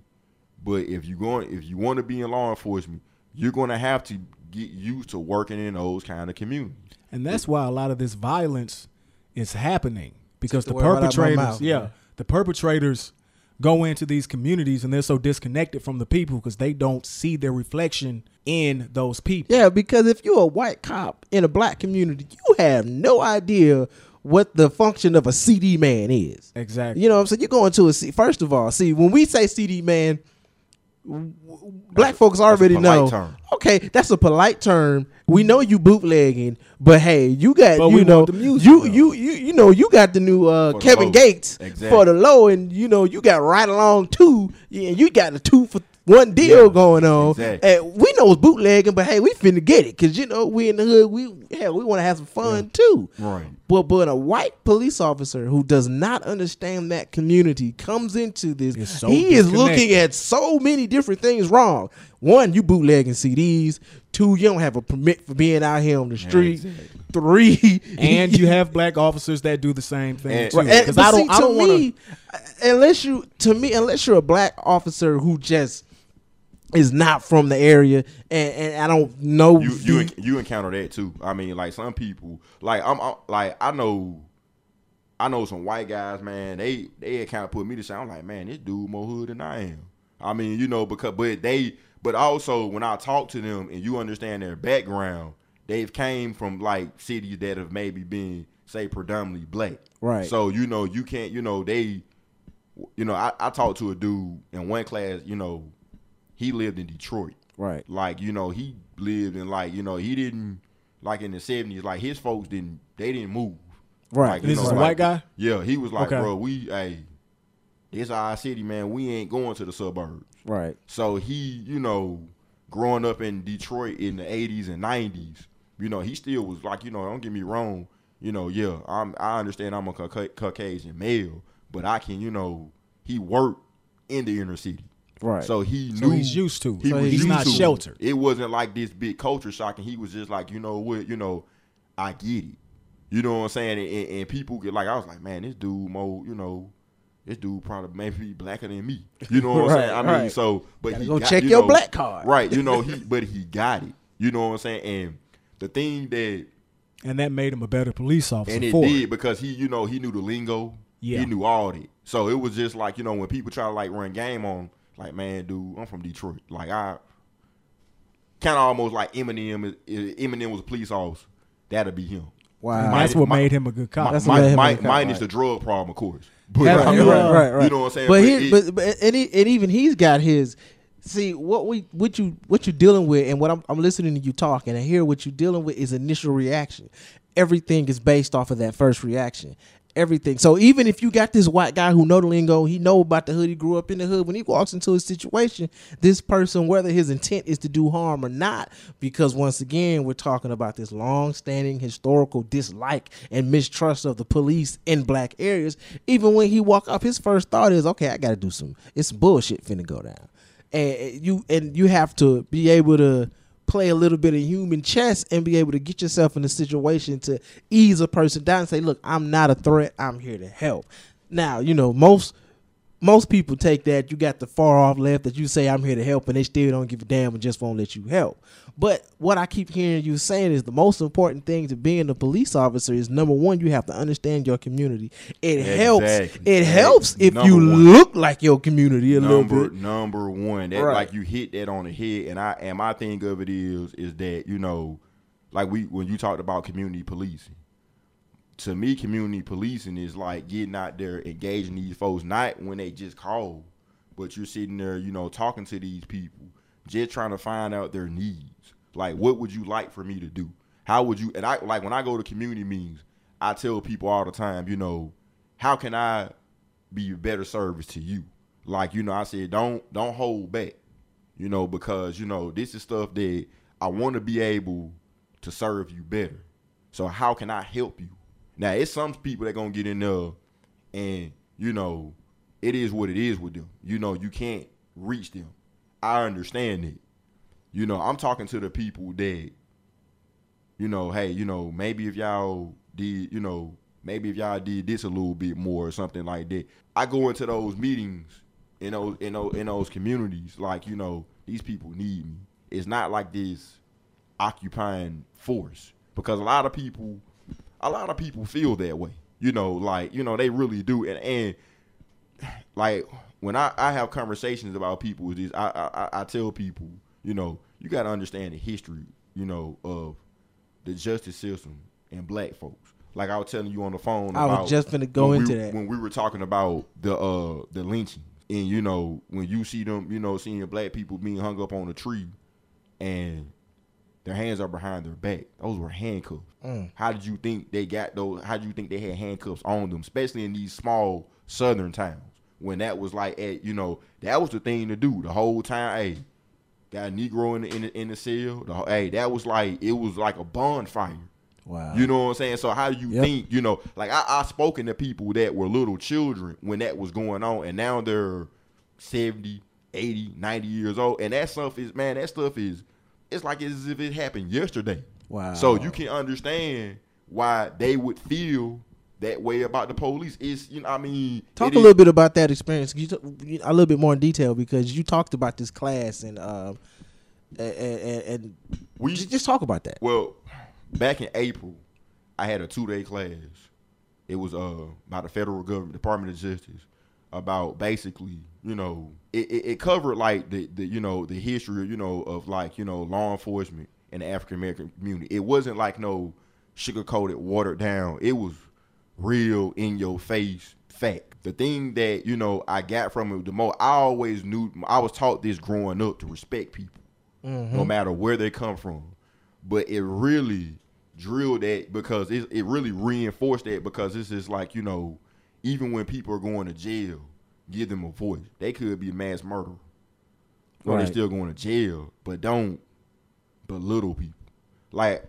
but if you going if you want to be in law enforcement, you're gonna have to get used to working in those kind of communities. And that's why a lot of this violence is happening because the the right perpetrators, mouth, yeah, man. the perpetrators go into these communities and they're so disconnected from the people because they don't see their reflection in those people. Yeah, because if you're a white cop in a black community, you have no idea what the function of a CD man is. Exactly. You know what I'm saying? You're going to a C. First of all, see, when we say CD man, black folks already polite know. term. Okay, that's a polite term. We know you bootlegging, but hey, you got But you know the music, you though. you you you know you got the new uh, the Kevin low. Gates Exactly. for the low, and you know you got right along two. Yeah, you got the two for one deal Yeah, going on. exactly. And we know it's bootlegging, but hey, we finna get it because you know we in the hood. We hell, we want to have some fun too. Right. But but a white police officer who does not understand that community comes into this. So he is looking at so many different things wrong. One, you bootlegging CDs. Two, you don't have a permit for being out here on the street. exactly. Three, and you have black officers that do the same thing. Because I don't, see, I don't want to. Uh, unless you to me unless you're a black officer who just is not from the area and, and I don't know you you you encounter that too. I mean, like some people, like I'm, I'm like I know, I know some white guys, man. They they kind of put me to say, I'm like, man, this dude more hood than I am. I mean, you know, because but they, but also when I talk to them and you understand their background, they've came from like cities that have maybe been say predominantly black. Right. So you know, you can't, you know, they, you know, I, I talked to a dude in one class, you know, he lived in Detroit. right. Like, you know, he lived in like, you know, he didn't like in the seventies, like his folks didn't they didn't move. Right. Like, This know, is a like- white guy? Yeah, he was like, Okay. bro, we hey, this our city, man. We ain't going to the suburbs. Right. So he, you know, growing up in Detroit in the eighties and nineties, you know, he still was like, you know, don't get me wrong, you know, yeah, I'm I understand I'm a Caucasian male, but I can, you know, he worked in the inner city. Right. So he So knew he's used to it. He So was he's used not to it. sheltered. It wasn't like this big culture shock, and he was just like, you know what, you know, I get it. You know what I'm saying? And, and, and people get like, I was like, man, this dude more, you know, this dude probably maybe blacker than me. You know what I'm saying? I mean, right. so but Gotta he go got- check you your know, black card. right? You know, he but he got it. You know what I'm saying? And the thing that And that made him a better police officer and it for did because he, you know, he knew the lingo. Yeah. He knew all that. So it was just like, you know, when people try to like run game on, like, man, dude, I'm from Detroit. Like I kind of almost like Eminem. Eminem was a police officer, that'd be him. Wow. That's what made him a good cop. That's Mi- what made him a cop, minus right. the drug problem, of course. But Have I mean, uh, right, right. You know what I'm saying? But, But he, it- but, but and, he, and even he's got his. See what we what you what you're dealing with, and what I'm I'm listening to you talking, and I hear what you're dealing with is initial reaction. Everything is based off of that first reaction. Everything. So even if you got this white guy who know the lingo, he know about the hood, he grew up in the hood. When he walks into a situation, this person, whether his intent is to do harm or not, because once again, we're talking about this long-standing historical dislike and mistrust of the police in black areas. Even when he walk up, his first thought is, "Okay, I got to do some. It's bullshit finna go down." And you and you have to be able to play a little bit of human chess and be able to get yourself in a situation to ease a person down and say, "Look, I'm not a threat. I'm here to help." Now, you know, most most people take that you got the far off left that you say I'm here to help and they still don't give a damn and just won't let you help. But what I keep hearing you saying is the most important thing to being a police officer is number one, you have to understand your community. It helps. It helps if Number you one. look like your community a little number bit. number one. That Right. like you hit that on the head, and I and my thing of it is is that you know, like we when you talked about community policing. To me, community policing is like getting out there, engaging these folks, not when they just call, but you're sitting there, you know, talking to these people, just trying to find out their needs. Like, what would you like for me to do? How would you? And I like when I go to community meetings, I tell people all the time, you know, how can I be a better service to you? Like, you know, I said, don't don't hold back, you know, because you know this is stuff that I want to be able to serve you better. So how can I help you? Now it's some people that gonna get in there, and you know, it is what it is with them. You know, you can't reach them. I understand it. You know, I'm talking to the people that, you know, hey, you know, maybe if y'all did, you know, maybe if y'all did this a little bit more or something like that. I go into those meetings in those in those in those communities, like, you know, these people need me. It's not like this occupying force. Because a lot of people a lot of people feel that way. You know, like, you know, they really do. And and like when I, I have conversations about people with this, I, I I tell people, you know, you got to understand the history, you know, of the justice system and black folks. Like I was telling you on the phone. I was just gonna go into we, that. when we were talking about the uh the lynching, and you know when you see them, you know, seeing black people being hung up on a tree, and their hands are behind their back. Those were handcuffs. Mm. How did you think they got those? How did you think they had handcuffs on them, especially in these small southern towns? When that was like at you know that was the thing to do the whole time. Hey, got a Negro in the in the, in the cell. The, hey, that was like it was like a bonfire. Wow. You know what I'm saying? So how do you Yep. think, you know, like I, I spoken to people that were little children when that was going on and now they're 70, 80, 90 years old. And that stuff is man, that stuff is it's like as if it happened yesterday. Wow. So you can understand why they would feel that way about the police. It's you know, I mean Talk a is- little bit about that experience. You t- a little bit more in detail because you talked about this class and um and, and, and We- just, just talk about that. Well, back in April, I had a two day class. It was uh by the federal government, Department of Justice, about basically, you know, it, it, it covered like the, the you know the history, you know, of like you know law enforcement in the African American community. It wasn't like no sugar coated, watered down. It was real in your face fact. The thing that you know I got from it the most, I always knew I was taught this growing up to respect people no mm-hmm. matter where they come from. But it really drilled that because it, it really reinforced that because this is like, you know, even when people are going to jail, give them a voice. They could be a mass murderer. Or Right. they're still going to jail, but don't belittle people. Like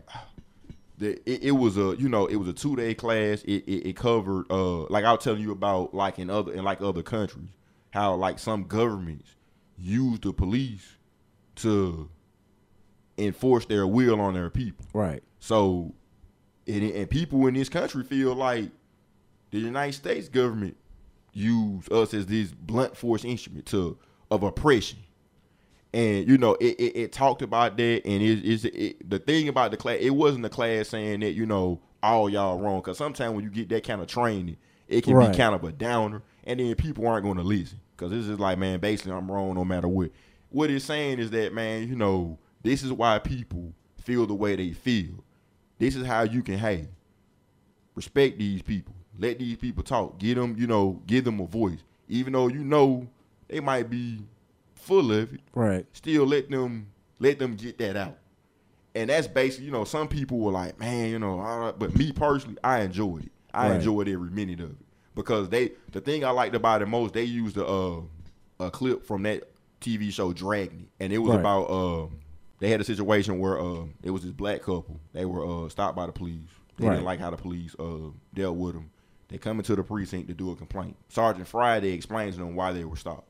the it, it was a you know it was a two day class. It, it it covered uh like I was telling you about like in other in like other countries how like some governments use the police to enforce their will on their people. Right. So, and, and people in this country feel like the United States government use us as this blunt force instrument to of oppression. And you know, it, it, it talked about that, and it is it, the thing about the class. It wasn't the class saying that you know all y'all wrong, because sometimes when you get that kind of training, it can Right. be kind of a downer, and then people aren't going to listen because this is like, man, basically I'm wrong no matter what. What it's saying is that, man, you know, this is why people feel the way they feel. This is how you can, hey, respect these people. Let these people talk. Give them, you know, give them a voice. Even though you know they might be full of it, Right. still let them let them get that out. And that's basically, you know, some people were like, man, you know, all right. but me personally, I enjoyed it. I Right. enjoyed every minute of it because they. The thing I liked about it most, they used a uh, a clip from that TV show Dragnet, and it was Right. about uh, they had a situation where uh, it was this black couple. They were uh, stopped by the police. They Right. didn't like how the police uh, dealt with them. They come into the precinct to do a complaint. Sergeant Friday explains to them why they were stopped.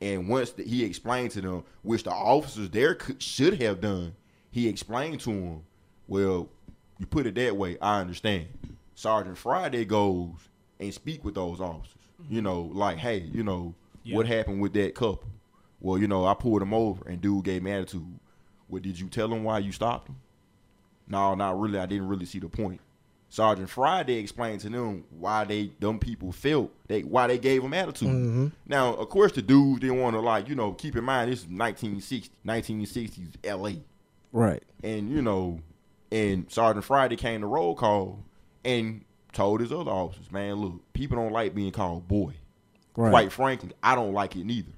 And once that he explained to them, which the officers there could, should have done, he explained to them, well, you put it that way, I understand. Sergeant Friday goes and speak with those officers. Mm-hmm. You know, like, hey, you know, Yeah. what happened with that couple? Well, you know, I pulled him over and dude gave me attitude. Well, did you tell him why you stopped him? No, not really. I didn't really see the point. Sergeant Friday explained to them why they them people felt they why they gave them attitude. Mm-hmm. Now, of course, the dudes didn't want to like you know keep in mind this is 1960, 1960s L.A. Right. and you know, and Sergeant Friday came to roll call and told his other officers, man, look, people don't like being called boy. Right. Quite frankly, I don't like it neither.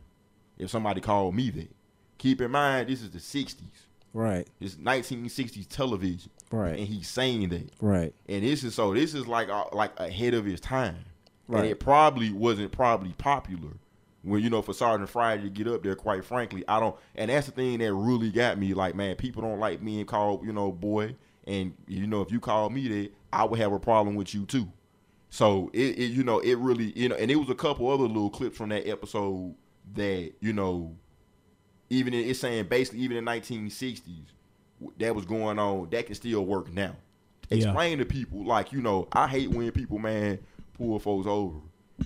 If somebody called me that, keep in mind this is the 60s. Right. It's 1960s television. Right. And he's saying that. Right. And this is so this is like uh, like ahead of his time. Right. And it probably wasn't probably popular when you know for Sergeant Friday to get up there. Quite frankly, I don't. And that's the thing that really got me. Like man, people don't like being called you know boy. and you know if you call me that, I would have a problem with you too. So it, it you know it really you know, and it was a couple other little clips from that episode that you know, even in, it's saying basically even in 1960s that was going on that can still work now. Yeah. Explain to people like you know I hate when people man pull folks over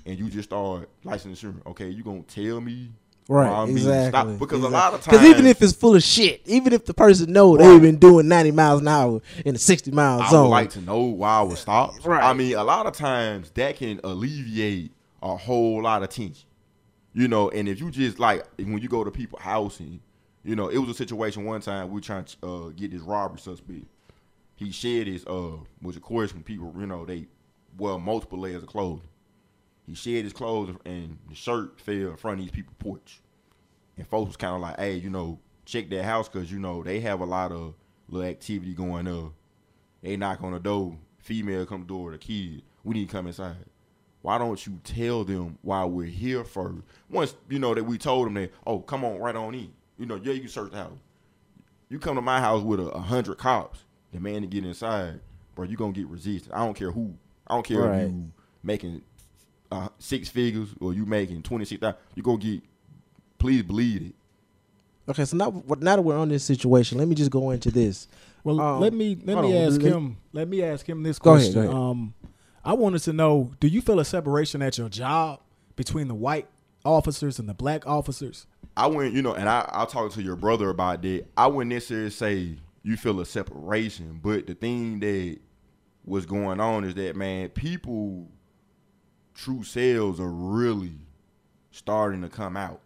and you just start license insurance. Okay, you gonna tell me Right, why I'm being exactly. because a lot of times because even if it's full of shit, even if the person know Right. they've been doing ninety miles an hour in a sixty mile I zone, would like to know why I was stopped. Right. I mean, a lot of times that can alleviate a whole lot of tension. You know, and if you just like when you go to people's house and you know, it was a situation one time we were trying to uh, get this robbery suspect. He shed his uh, which of course when people you know they wear multiple layers of clothing. He shed his clothes and the shirt fell in front of these people's porch. And folks was kind of like, hey, you know, check their house because, you know, they have a lot of little activity going on. They knock on the door, female come to the door, the kid, we need to come inside. Why don't you tell them why we're here first? Once, you know, that we told them that, oh, come on, right on in. You know, yeah, you can search the house. You come to my house with a, a hundred cops, the man to get inside, bro, you gonna get resistance. I don't care who. I don't care Right. if you making uh, six figures or you making twenty six thousand. You gonna get. Please believe it. okay. So now, now that we're on this situation, let me just go into this. Well, Um, let me let me on, ask let- him. Let me ask him this Go ahead, question. go ahead. Um, I wanted to know: Do you feel a separation at your job between the white officers and the black officers? I wouldn't, you know, and I, I'll talk to your brother about that. I wouldn't necessarily say you feel a separation, but the thing that was going on is that, man, people, true selves are really starting to come out.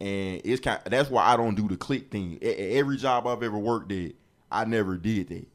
And it's kind that's why I don't do the click thing. Every job I've ever worked at, I never did that.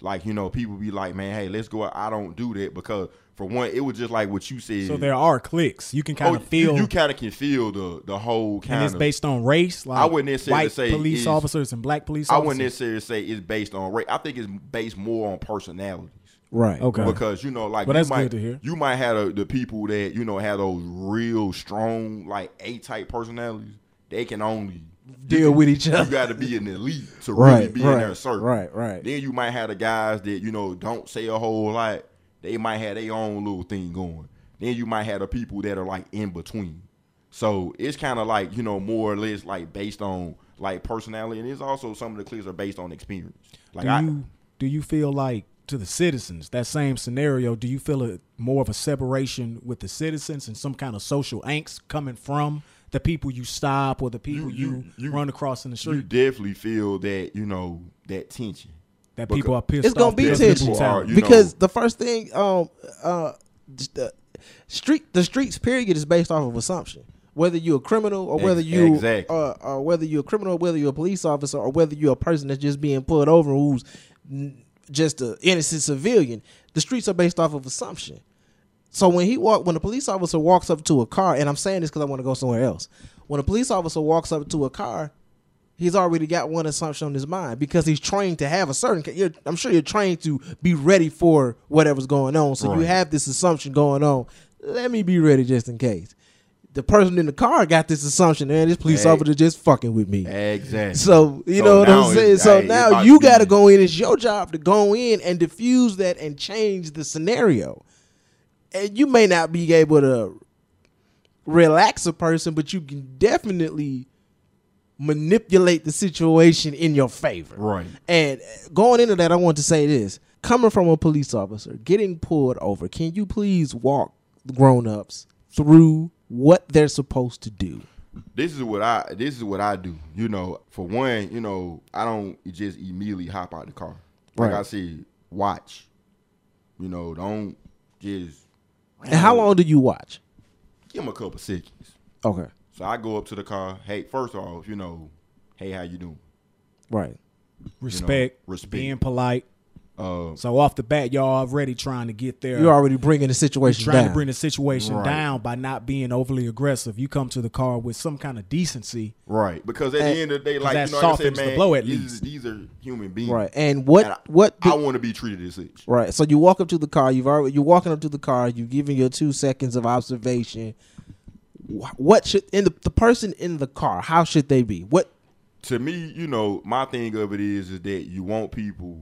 Like, you know, people be like, man, hey, let's go out. I don't do that because, for one, it was just like what you said. So there are clicks. You can kind Oh, of feel, you, you kind of can feel the the whole kind and it's based on race. Like I wouldn't necessarily say police officers and black police I wouldn't necessarily say it's based on race. I think it's based more on personalities. Right. Okay. Because you know, like Well, you that's might, good to hear. You might have a, the people that you know have those real strong, like A type personalities. They can only Deal with each other. You got to be an elite to really Right. be in Right. their circle. Right. Right. Then you might have the guys that you know don't say a whole lot. They might have their own little thing going. Then you might have the people that are like in between. So it's kind of like you know more or less like based on like personality, and it's also some of the clips are based on experience. Like do I, you do you feel like to the citizens that same scenario? Do you feel a more of a separation with the citizens and some kind of social angst coming from the people you stop or the people you, You- you- run across in the street. you definitely feel that you know that tension. that because- people are pissed It's gonna off be because the tension. brutality. You because know- the first thing, um, uh, the street, the streets period is based off of assumption. Whether you're a criminal or whether you, exactly. uh, or whether you're a criminal, or whether you're a police officer, or whether you're a person that's just being pulled over who's just an innocent civilian, the streets are based off of assumption. So when he walk, when a police officer walks up to a car, and I'm saying this because I want to go somewhere else. When a police officer walks up to a car, he's already got one assumption on his mind because he's trained to have a certain. I'm sure you're trained to be ready for whatever's going on. So you have this assumption going on. Let me be ready just in case. The person in the car got this assumption, and this police Hey. officer just fucking with me. Exactly. So you So know what I'm saying. So hey, now you got to go in. It's your job to go in and diffuse that and change the scenario. And you may not be able to relax a person, but you can definitely manipulate the situation in your favor. Right. And going into that, I want to say this: coming from a police officer, getting pulled over, can you please walk grown-ups through what they're supposed to do? this is what I this is what I do. You know, for one, you know, I don't just immediately hop out the car. Like Right. I said, watch. You know, don't just And how long do you watch? give him a couple seconds. Okay, So I go up to the car. Hey, first off, you know, hey, how you doing? right. respect, respect. being polite. Uh, So off the bat, y'all already trying to get there. You're already bringing the situation down. trying down. to bring the situation Right. down by not being overly aggressive. You come to the car with some kind of decency. right. Because at And- the end of the day, like that you know, like I said, softens the blow at these, least. these are human beings. right. And what And I- what I want to be treated as such. right? So you walk up to the car. You've already you're walking up to the car. You've given your two seconds of observation. What should in the the person in the car? How should they be? What to me, you know, my thing of it is is that you want people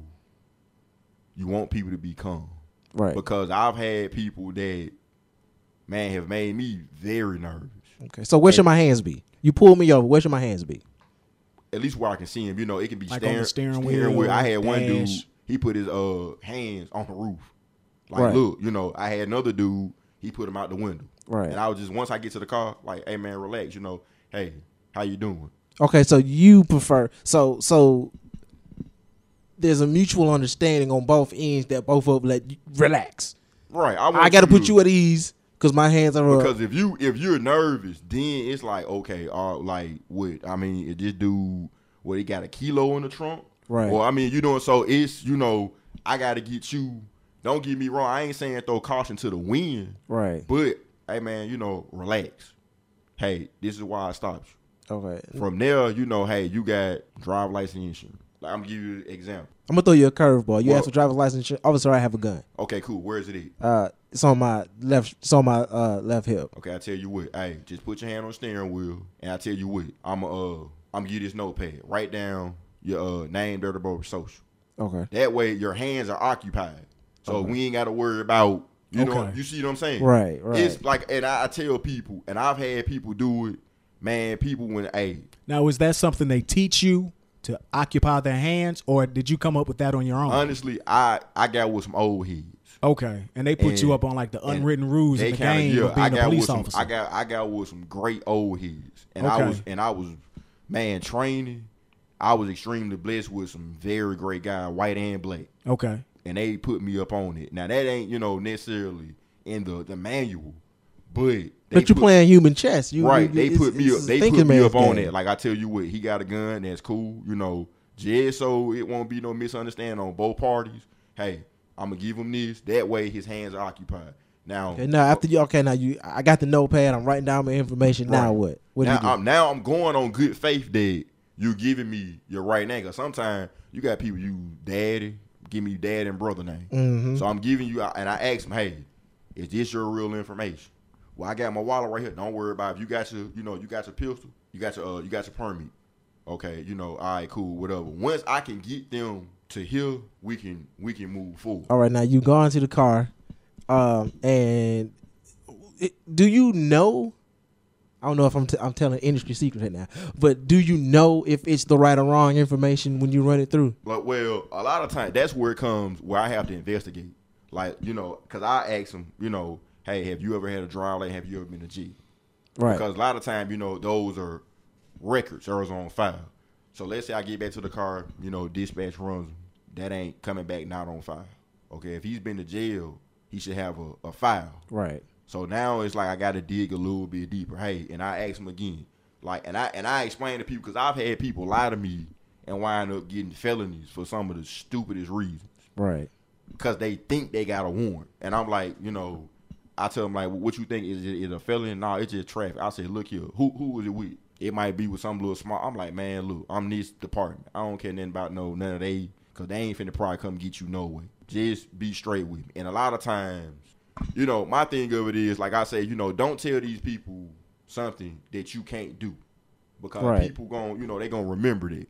you want people to be calm Right. because I've had people that man have made me very nervous. Okay. So where should my hands be? You pull me over. Where should my hands be? At least where I can see him, you know, it can be Like on the steering, steering wheel, I had one dude, he put his uh hands on the roof. Like, Right. look, you know, I had another dude, he put him out the window. Right. And I was just once I get to the car, like, hey man, relax, you know, hey, how you doing? Okay. So you prefer so so. There's a mutual understanding on both ends that both of them let you relax. Right. I, I got to put you at ease because my hands are up. because if you if you're nervous, then it's like okay, uh, like what? I mean, is this dude what he got a kilo in the trunk? Right. Well, I mean, you know, so it's you know, I got to get you. Don't get me wrong. I ain't saying throw caution to the wind, Right. but hey, man, you know, relax. Hey, this is why I stopped you. Okay. From there, you know, hey, you got drive license insurance. Like I'm gonna give you an example. I'm gonna throw you a curveball. You Well- ask for driver's license. Officer, I have a gun. Okay, cool. Where is it at? Uh, it's on my left. It's on my uh left hip. Okay, I tell you what. Hey, just put your hand on the steering wheel, and I tell you what. I'm uh, I'm gonna give you this notepad. Write down your uh name, dirty boy, social. Okay. That way, your hands are occupied, so we ain't got to worry about. You know, you see what I'm saying? Right, right. It's like, and I, I tell people, and I've had people do it. Man, people when hey, Now, is that something they teach you to occupy their hands, or did you come up with that on your own? honestly, I I got with some old heads. okay, and they put And- you up on like the unwritten rules of the kinda- game yeah, of being I a got police with some. I got I got with some great old heads, and I was and I was man training. I was extremely blessed with some very great guys, white and black, okay, and they put me up on it. Now that ain't you know necessarily in the the manual, but they But you put- playing human chess. You right. you- They put me up. They put me up on game. it. Like I tell you what, he got a gun. That's cool. You know, just so it won't be no misunderstanding on both parties. Hey, I'm gonna give him this. That way, his hands are occupied. Now, Okay, now after you, okay, now you, I got the notepad. I'm writing down my information. Now Right. what? What do now, you do? I'm, now I'm going on good faith that you giving me your right name. Cause sometimes you got people you daddy, give me dad and brother name. Mm-hmm. So I'm giving you, and I ask them, hey, is this your real information? Well, I got my wallet right here. Don't worry about it. If you got your, you know, you got your pistol, you got your, uh, you got your permit. Okay, you know, all right, cool, whatever. Once I can get them to here, we can, we can move forward. All right, now you go into the car, um, and it, do you know? I don't know if I'm t- I'm telling industry secret right now, but do you know if it's the right or wrong information when you run it through? But well, a lot of times that's where it comes where I have to investigate. Like you know, because I ask them, you know, hey, have you ever had a dry like? Have you ever been a G? Right. Because a lot of time, you know, those are records, those are on file. So let's say I get back to the car, you know, dispatch runs. That ain't coming back not on file. Okay, if he's been to jail, he should have a, a file. right. So now it's like I got to dig a little bit deeper. Hey, and I ask him again, like, and I and I explain to people because I've had people lie to me and wind up getting felonies for some of the stupidest reasons Right. because they think they got a warrant. And I'm like, you know, I tell them like, what you think is it is a felony? No, it's just traffic. I say, look here, who who is it with? It might be with some little smart. I'm like, man, look, I'm this department. I don't care nothing about no none of they because they ain't finna probably come get you no way. Just be straight with me. And a lot of times, you know, my thing of it is like I say, you know, don't tell these people something that you can't do because Right. people gon' you know they gonna remember that.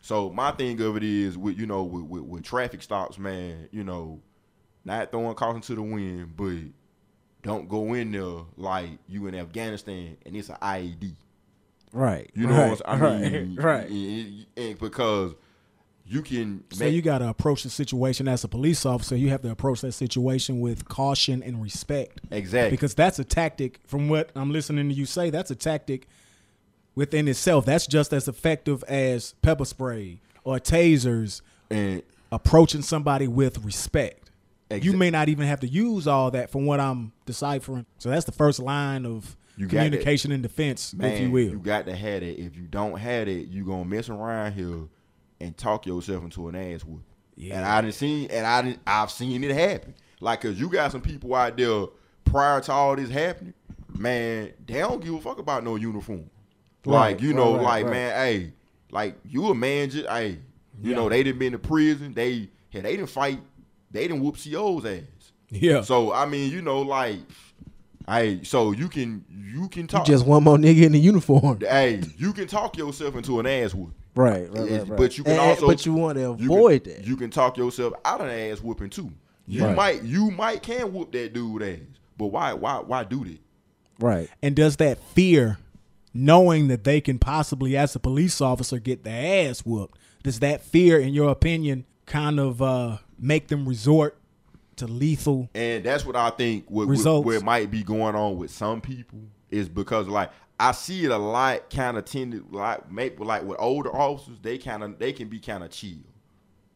So my thing of it is with you know with, with, with traffic stops, man, you know, not throwing caution to the wind, but don't go in there like you in Afghanistan and it's an IED. Right. You know right. what I'm mean, right. Right. and- and because you can So make- you got to approach the situation as a police officer. You have to approach that situation with caution and respect, exactly because that's a tactic. From what I'm listening to you say, that's a tactic within itself. That's just as effective as pepper spray or tasers. and Approaching somebody with respect. You may not even have to use all that from what I'm deciphering. So that's the first line of You communication and defense, man, if you will. you got to have it. If you don't have it, you gonna mess around here and talk yourself into an ass whoop. Yeah. And I didn't seen, and I didn't, I've seen it happen. Like, cause you got some people out there prior to all this happening, man, they don't give a fuck about no uniform. Like, Right, you know, right, right, like right. man, hey, like you a man, just hey, you Yeah. know, they done been to prison. They, yeah, they didn't fight. They didn't whoop CO's ass. yeah. So I mean, you know, like, hey, so you can you can You talk. just one more nigga in the uniform. hey, you can talk yourself into an ass whoop. Right, right, right, right. But you can And- also, but you want to you can- avoid that. You can talk yourself out of an ass whooping too. You Right. might, you might can whoop that dude ass, but why, why, why do that? right. And does that fear, knowing that they can possibly, as a police officer, get their ass whooped, does that fear, in your opinion, kind of uh, make them resort to lethal? And that's what I think what, what, what might be going on with some people is because like I see it a lot kind of tended like maybe like with older officers they kind of they can be kind of chill.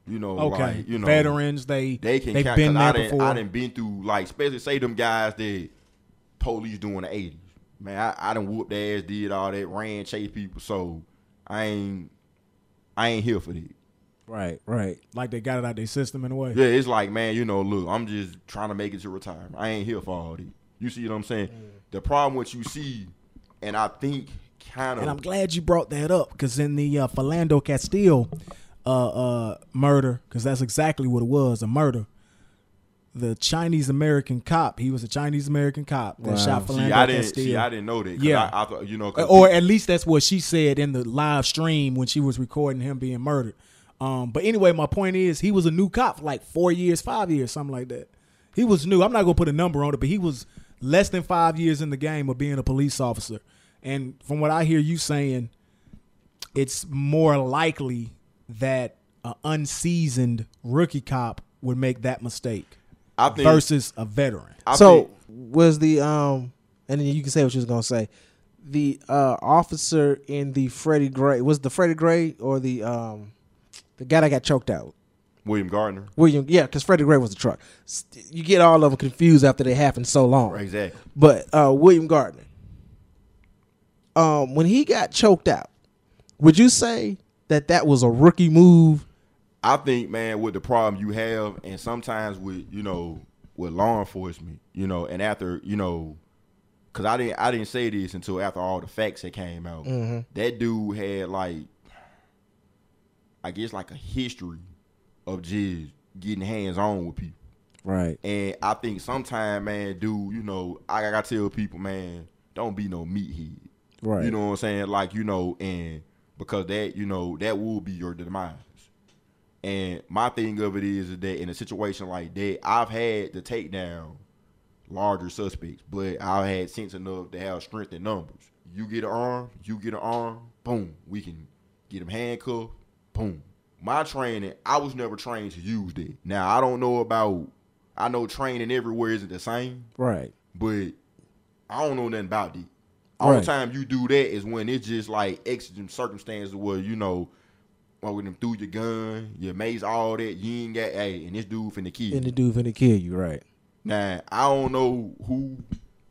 You know, Okay, like, you know, veterans, they they can they've kinda, been there I done, before. I done been through like especially say them guys that police doing the eighties. Man, I, I done whooped their ass, did all that, ran, chased people. So I ain't I ain't here for that. Right, right. like they got it out their system in a way. Yeah, it's like, man, you know, look, I'm just trying to make it to retirement. I ain't here for all this. You see what I'm saying? The problem what you see, and I think kind of And I'm glad you brought that up because in the uh, Philando Castile uh, uh, murder, because that's exactly what it was a murder. The Chinese American cop, he was a Chinese American cop that Wow. shot Philando see, I didn't Castile. see, I didn't know that. Yeah. I, I thought, you know, or at least that's what she said in the live stream when she was recording him being murdered. Um, but anyway, my point is he was a new cop for like four years, five years, something like that. He was new. I'm not gonna put a number on it, but he was less than five years in the game of being a police officer. And from what I hear you saying, it's more likely that an unseasoned rookie cop would make that mistake I think versus a veteran. I so think, was the um, and then you can say what you was gonna say. The uh officer in the Freddie Gray was the Freddie Gray or the um, the guy that got choked out. William Gardner. William, yeah, because Freddie Gray was the truck. You get all of them confused after they happened so long. Exactly. But uh, William Gardner, um, when he got choked out, would you say that that was a rookie move? I think, man, with the problem you have, and sometimes with you know with law enforcement, you know, and after you know, because I didn't I didn't say this until after all the facts that came out. That dude had like, I guess like a history of just getting hands on with people. Right. And I think sometimes, man, dude, you know, I gotta tell people, man, don't be no meathead. Right. You know what I'm saying? Like, you know, and because that, you know, that will be your demise. And my thing of it is, is that in a situation like that, I've had to take down larger suspects, but I've had sense enough to have strength in numbers. You get an arm, you get an arm, boom, we can get them handcuffed, boom. My training, I was never trained to use that. Now I don't know about, I know training everywhere isn't the same, Right. but I don't know nothing about that. All the Right. time you do that is when it's just like exigent circumstances where you know, or when them threw your gun, your mace, all that. You ain't got hey, and this dude finna kill. You. And the dude finna kill you, right? Now I don't know who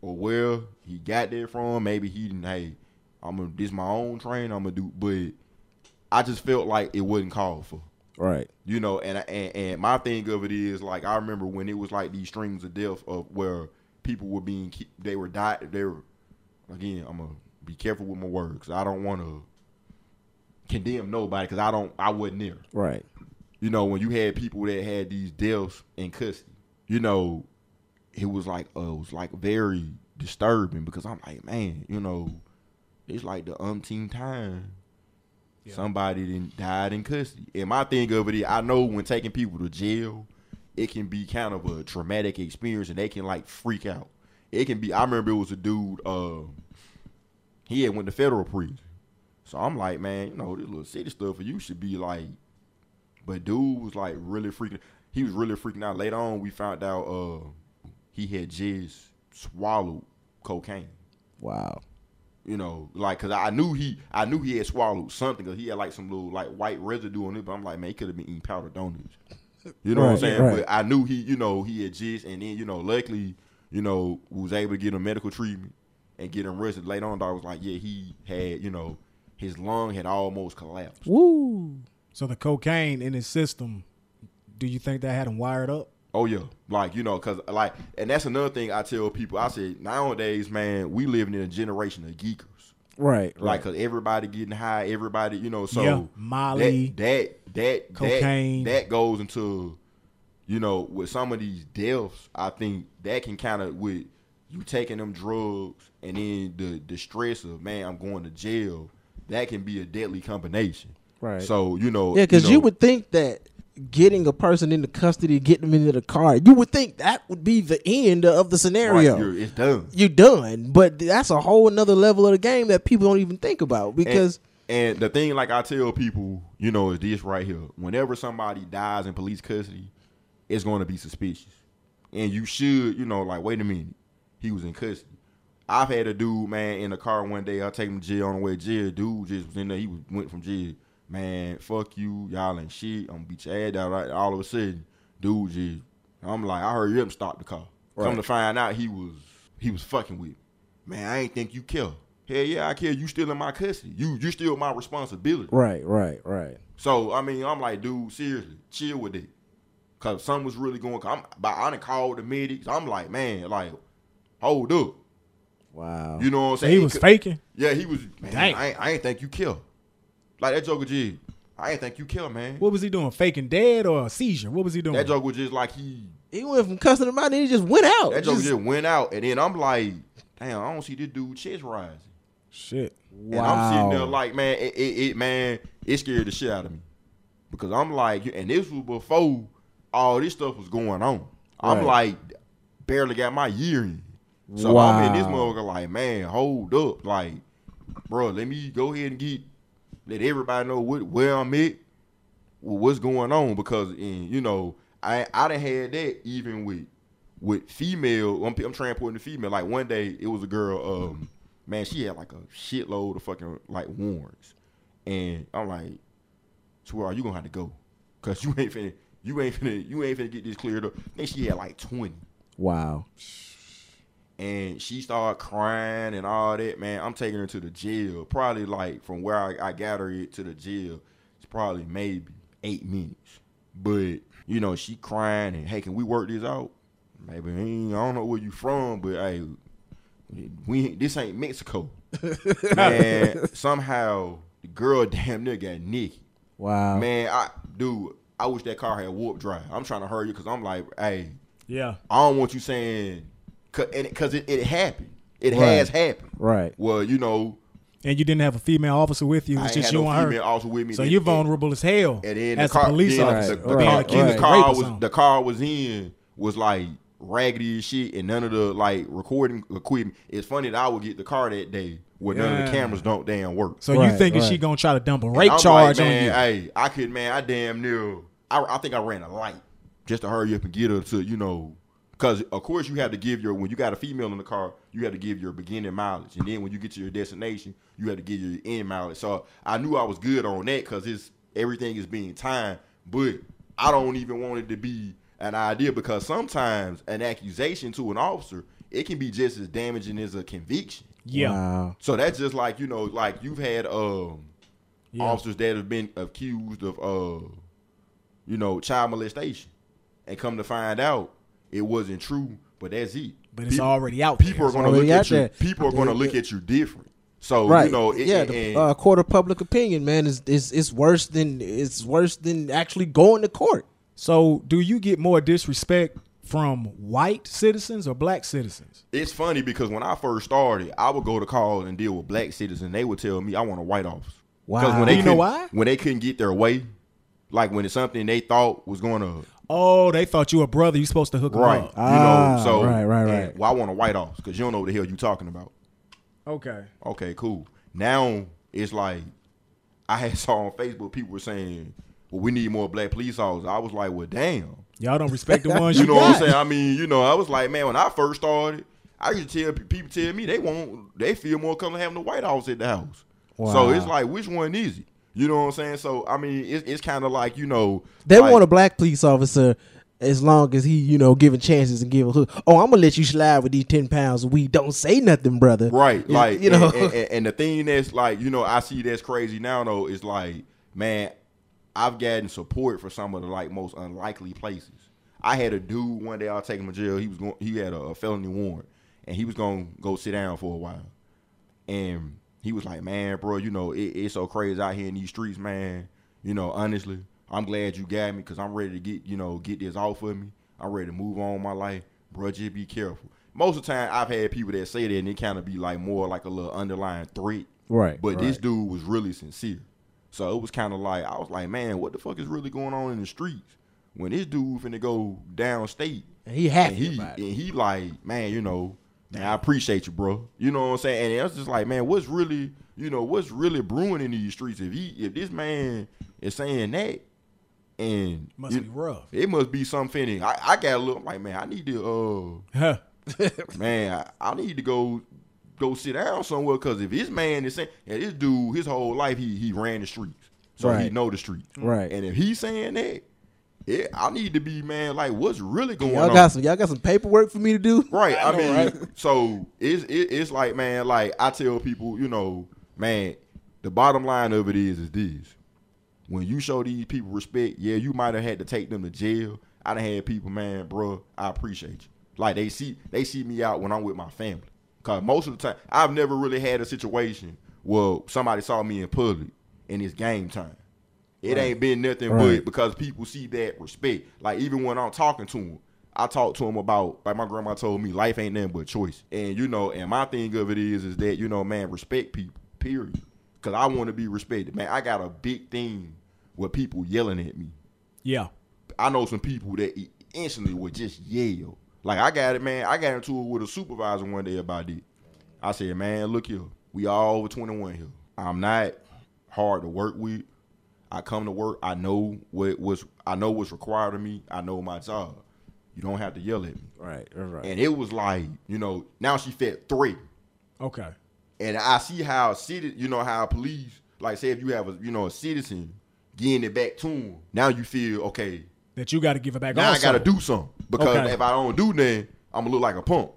or where he got that from. Maybe he didn't. Hey, I'm gonna this my own train. I'm gonna do, but I just felt like it wasn't called for. Right. You know, and, and and my thing of it is like I remember when it was like these strings of death of where people were being they were died they were again I'm gonna be careful with my words. I don't want to condemn nobody because I don't I wasn't there. Right. You know, when you had people that had these deaths in custody, you know, it was like uh, it was like very disturbing because I'm like, man, you know, it's like the umpteenth time somebody then died in custody. And my thing of it is, I know when taking people to jail, it can be kind of a traumatic experience, and they can like freak out. It can be. I remember it was a dude. Uh, he had went to federal prison, so I'm like, man, you know, this little city stuff for you should be like. But dude was like really freaking. He was really freaking out. Later on, we found out uh, he had just swallowed cocaine. Wow. You know, like, cause I knew he, I knew he had swallowed something, cause he had like some little like white residue on it. But I'm like, man, he could have been eating powdered donuts. You know what I'm saying? right. But I knew he, you know, he had just, and then you know, luckily, you know, was able to get him medical treatment and get him arrested. Later on, I was like, yeah, he had, you know, his lung had almost collapsed. Woo. So the cocaine in his system, do you think that had him wired up? Oh yeah, like you know, cause like, and that's another thing I tell people. I say nowadays, man, we living in a generation of geekers. Right. Like, Right. cause everybody getting high, everybody, you know, so Yeah, Molly, that that that cocaine. that, that goes into, you know, with some of these deaths. I think that can kind of with you taking them drugs and then the the stress of man, I'm going to jail. That can be a deadly combination. Right. So you know, Yeah, because you, know, would think that getting a person into custody, getting them into the car, you would think that would be the end of the right, scenario. you're- it's done. You're done, but that's a whole another level of the game that people don't even think about because And, and the thing, like I tell people, you know, is this right here. Whenever somebody dies in police custody, it's going to be suspicious, and you should, you know, like wait a minute, he was in custody. I've had a dude, man, in the car one day. I take him to jail on the way to jail. Dude just was in there. He was, went from jail. Man, fuck you, y'all and shit. I'm gonna beat your ass down. Right, all of a sudden, dude just, I'm like, I heard him stop the car. Come to find out, he was he was fucking with me. Man, I ain't think you kill. Hell yeah, I care. You still in my custody. You you still my responsibility. right, right, right. So I mean, I'm like, dude, seriously, chill with it. Cause something was really going. I'm, but I done called the medics. I'm like, man, like, hold up. Wow. You know what I'm So saying? he was faking. Yeah, he was. Man, Dang. I ain't, I ain't think you kill. Like that joker just. I ain't think you kill, man. What was he doing? Faking dead or a seizure? What was he doing? That joker was just like he. he went from cussing him out and he just went out. That joker Just- just went out, and then I'm like, damn, I don't see this dude chest rising. Shit. Wow. And I'm sitting there like, man, it, it, it man, it scared the shit out of me. Because I'm like, and this was before all this stuff was going on. I'm Right. like, barely got my year in. So I'm in this Wow. motherfucker like, man, hold up. Like, bro, let me go ahead and get, let everybody know what, where I'm at, what's going on. Because, in, you know, I I done had that even with with female, I'm, I'm transporting the female. Like one day, it was a girl. Um, man, she had like a shitload of fucking like warrants, and I'm like, swear, you gonna have to go, cause you ain't finna, you ain't finna, you ain't finna get this cleared up. I think she had like twenty, wow. And she started crying and all that. Man, I'm taking her to the jail. Probably like from where I, I got her it to the jail, it's probably maybe eight minutes. But you know, she crying and hey, can we work this out? Maybe I, don't know where you from, but hey, we this ain't Mexico. Man, somehow the girl damn near got naked. Wow. Man, I dude, I wish that car had warp drive. I'm trying to hurry because I'm like, hey, Yeah. I don't want you saying, because it, it happened. It Right. has happened. Right. Well, you know, And you didn't have a female officer with you. It I just had you no and her. female also with me. So And- you're and- vulnerable as hell And then as the car, a police then officer. the, the Right, car, right, the car Rape was the car was in was like raggedy as shit, and none of the like recording equipment. It's funny that I would get the car that day where none of the cameras don't damn work. So you Right, thinking she gonna try to dump a rape charge like, on man, you? Hey, I could, man, I damn near. I, I think I ran a light just to hurry up and get her to, you know, because of course you have to give your when you got a female in the car, you have to give your beginning mileage, and then when you get to your destination, you have to give your end mileage. So I knew I was good on that because it's everything is being timed, but I don't even want it to be an idea because sometimes an accusation to an officer it can be just as damaging as a conviction. yeah. Wow. So that's just like you know, like you've had um Yeah. officers that have been accused of uh you know child molestation, and come to find out it wasn't true, but that's it. But it's People- already out People there. are going to look at you. there. People are going to look at you different. So Right. you know, it, yeah. and- The uh, court of public opinion, man, is is it's worse than it's worse than actually going to court. So do you get more disrespect from white citizens or black citizens? it's funny because when I first started, I would go to call and deal with black citizens. They would tell me I want a white officer. Wow. when they you know why? When they couldn't get their way, like when it's something they thought was going to Oh, they thought you a brother. You supposed to hook 'em right, up. you Ah, know, so right, right, and, right. Well, I want a white officer because you don't know what the hell you talking about. Okay. Okay, cool. Now it's like I had saw on Facebook people were saying, "Well, we need more black police officers." I was like, "Well, damn." Y'all don't respect the ones you, You know what I'm got. saying? I mean, you know, I was like, man, when I first started, I used to tell pe- people tell me they want they feel more comfortable having the White House at the house. So it's like, which one is it? You know what I'm saying? So I mean, it's, it's kind of like you know, They like, want a black police officer as long as he, you know, giving chances and giving. hook. Oh, I'm gonna let you slide with these ten pounds We. Don't say nothing, brother. Right. Like you know. and, and, and- the thing that's like, you know, I see that's crazy now though, is like, man, I've gotten support for some of the like most unlikely places. I had a dude one day I was taking him to jail. He was going he had a, a felony warrant and he was gonna go sit down for a while. And he was like, Man, bro, you know, it, it's so crazy out here in these streets, man. You know, honestly, I'm glad you got me because I'm ready to get, you know, get this off of me. I'm ready to move on with my life. Bro, just be careful. Most of the time I've had people that say that and it kind of be like more like a little underlying threat. right. But right. this dude was really sincere. So it was kind of like I was like, man, what the fuck is really going on in the streets when this dude finna go downstate And he and he and he like, man, you know, I appreciate you, bro. You know what I'm saying? And it's just like, man, what's really, you know, what's really brewing in these streets? If he, if this man is saying that, and Must you- be rough. it must be something. I, I gotta look like, man, I need to, Huh. uh, man, I, I need to go, go sit down somewhere. Cause if this man is saying, and this dude, his whole life he he ran the streets, so he know the streets, Right. And if he's saying that, yeah, I need to be, man, like, what's really going Y'all on? got some y'all got some paperwork for me to do? Right. I, know, mean, right? so it's it, it's like man, like I tell people, you know, man, the bottom line of it is is this: when you show these people respect, yeah, you might have had to take them to jail. I done had people, man, bro, I appreciate you. Like they see they see me out when I'm with my family. Cause most of the time, I've never really had a situation where somebody saw me in public and it's game time. It ain't been nothing Right. but because people see that respect. Like even when I'm talking to them, I talk to them about like my grandma told me, life ain't nothing but choice. And you know, and my thing of it is, is that you know, man, respect people. Period. Cause I want to be respected, man. I got a big thing with people yelling at me. Yeah. I know some people that instantly would just yell. Like I got it, man. I got into it with a supervisor one day about it. I said, man, look here. We all over 21 here. I'm not hard to work with. I come to work. I know what was I know what's required of me. I know my job. You don't have to yell at me. Right, right. And it was like, you know, now she fed three. Okay. And I see how city, you know, how police, like say if you have a, you know, a citizen getting it back to him, now you feel okay. That you got to give it back. Now also. I gotta do something because Okay. if I don't do nothing, I'm gonna look like a punk.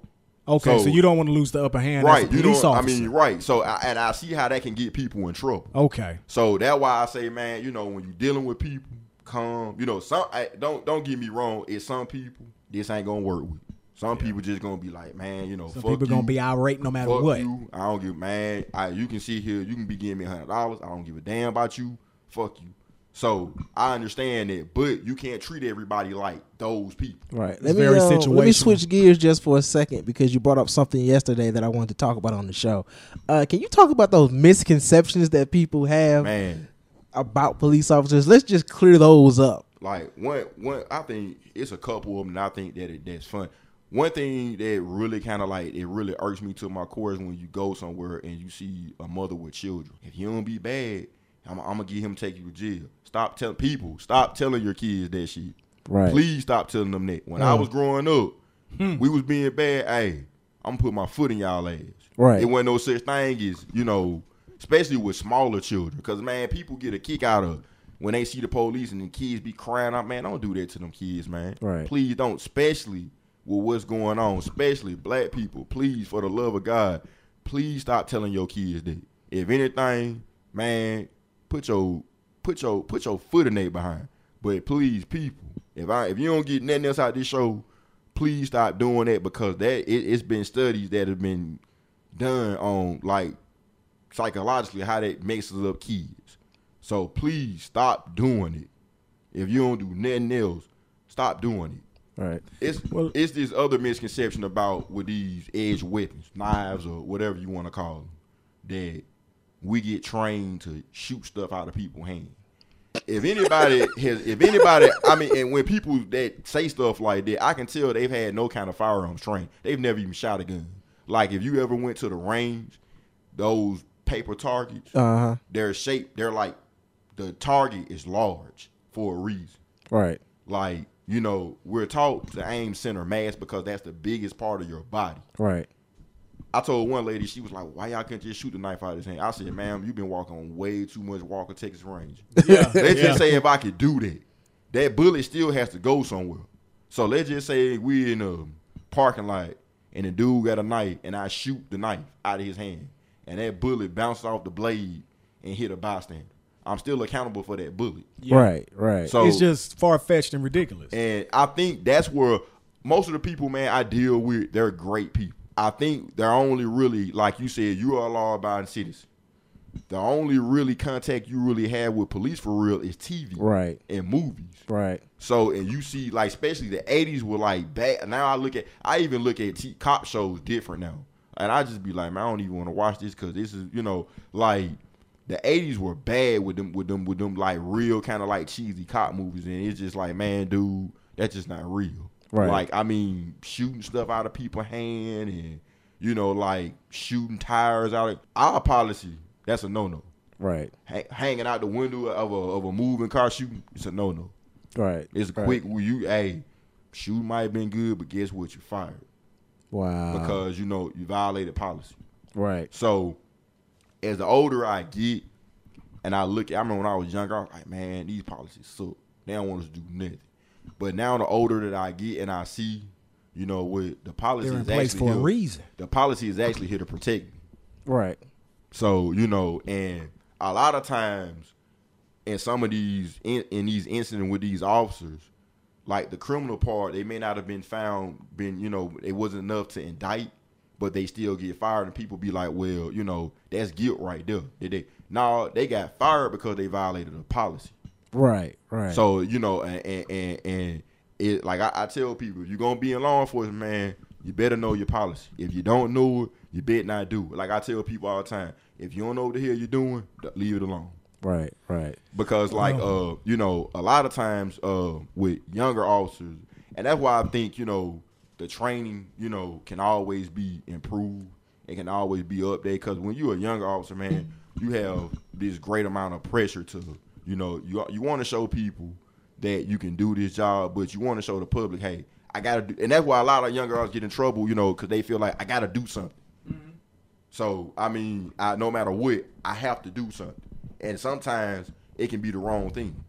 Okay, so, so- you don't want to lose the upper hand right? You police know, I officer. mean, right. So I, and I see how that can get people in trouble. okay. So that's why I say, man, you know, when you're dealing with people, come, You know, some I, don't don't get me wrong. It's some people this ain't gonna work with. Some people just gonna be like, man, you know, Some people you. gonna be irate no matter what. you. I don't give man. I you can sit here. You can be giving me hundred dollars. I don't give a damn about you. Fuck you. So I understand it, but you can't treat everybody like those people. Right. Let me, very uh, let me switch gears just for a second because you brought up something yesterday that I wanted to talk about on the show. Uh, can you talk about those misconceptions that people have Man, about police officers? Let's just clear those up. like one one I think it's a couple of them and I think that it, that's fun. One thing that really kind of like it really irks me to my core is when you go somewhere and you see a mother with children. If you don't be bad, I'm, I'm gonna get him to take you to jail. Stop telling people. Stop telling your kids that shit. Right. Please stop telling them that. When I uh-huh. was growing up, hmm. we was being bad. Hey, I'm gonna put my foot in y'all ass. Right. It wasn't no such thing as you know, especially with smaller children, because man, people get a kick out of when they see the police and the kids be crying out. Man, don't do that to them kids, man. Right. Please don't, especially with what's going on, especially black people. Please, for the love of God, please stop telling your kids that. If anything, man, put your put your put your foot in their behind. But please, people, if I if you don't get nothing else out of this show, please stop doing that because that it, it's been studies that have been done on like psychologically how that messes up kids. So please stop doing it. If you don't do nothing else, stop doing it. Right. It's Well- it's this other misconception about with these edge weapons, knives or whatever you want to call them, that we get trained to shoot stuff out of people's hands. If anybody has, if anybody, I mean, and when people that say stuff like that, I can tell they've had no kind of firearms training. They've never even shot a gun. Like if you ever went to the range, those paper targets, Uh huh. they're shaped. They're like the target is large for a reason Right. like you know we're taught to aim center mass because that's the biggest part of your body Right. I told one lady she was like why y'all can't just shoot the knife out of his hand i said ma'am you've been walking on way too much Walker Texas Ranger Yeah. let's yeah. just say if i could do that that bullet still has to go somewhere so let's just say we in a parking lot and the dude got a knife and i shoot the knife out of his hand and that bullet bounced off the blade and hit a bystander i'm still accountable for that bullet Yeah. Right. Right. so it's just far fetched and ridiculous. and I think that's where most of the people, man, I deal with, they're great people. I think they're only really, like you said, you are a law abiding citizen. The only really contact you really have with police for real is TV right. and movies. Right. So, and you see, like, especially the 80s were like bad. Now I look at, I even look at t- cop shows different now. And I just be like, man, I don't even want to watch this because this is, you know, like, the '80s were bad with them, with them, with them like real kind of like cheesy cop movies, and it's just like, man, dude, that's just not real. Right. Like, I mean, shooting stuff out of people's hand, and you know, like shooting tires out of our policy. That's a no no. Right. Ha- hanging out the window of a of a moving car shooting, it's a no no. Right. It's a right. quick. You, hey, shoot might have been good, but guess what? You fired Wow. because you know you violated policy. right. So as the older I get, and I look, at I remember when I was younger, I was like, man, these policies suck. They don't want us to do nothing. But now the older that I get, and I see, you know, what the policy They're in is place actually for a reason. The policy is actually here to protect me. Right. So you know, and a lot of times, in some of these in, in these incidents with these officers, like the criminal part, they may not have been found, been you know, it wasn't enough to indict, but they still get fired, and people be like, well, you know, that's guilt right there. Did they? No, they got fired because they violated a policy. Right. Right. So you know, and and, and, and it like I, I tell people, you're gonna be in law enforcement, man, you better know your policy. If you don't know it, you better not do it. Like I tell people all the time, if you don't know what the hell you're doing, leave it alone. right. Right. Because like uh, you know, a lot of times uh with younger officers, and that's why I think you know the training you know can always be improved. It can always be updated because when you're a younger officer, man, you have this great amount of pressure to you know you you want to show people that you can do this job, but you want to show the public, hey, I gotta do, and that's why a lot of younger officers get in trouble, you know, because they feel like I gotta do something. So I mean, I, no matter what, I have to do something, and sometimes it can be the wrong thing.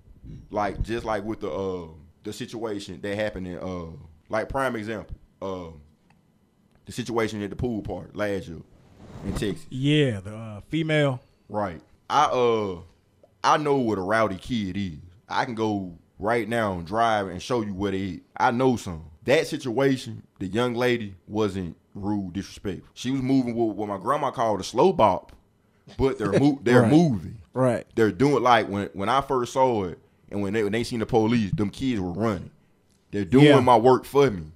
Like just like with the uh, the situation that happened in uh, like prime example, um, the situation at the pool party last year in Texas. Yeah, the uh, female. Right. I uh I know what a rowdy kid is. I can go right now and drive and show you what it is. I know some. That situation, the young lady wasn't rude, disrespectful. She was moving with what my grandma called a slow bop, but they're mo- they're Right. moving. Right. They're doing like when when I first saw it and when they when they seen the police, them kids were running. They're doing Yeah. my work for me.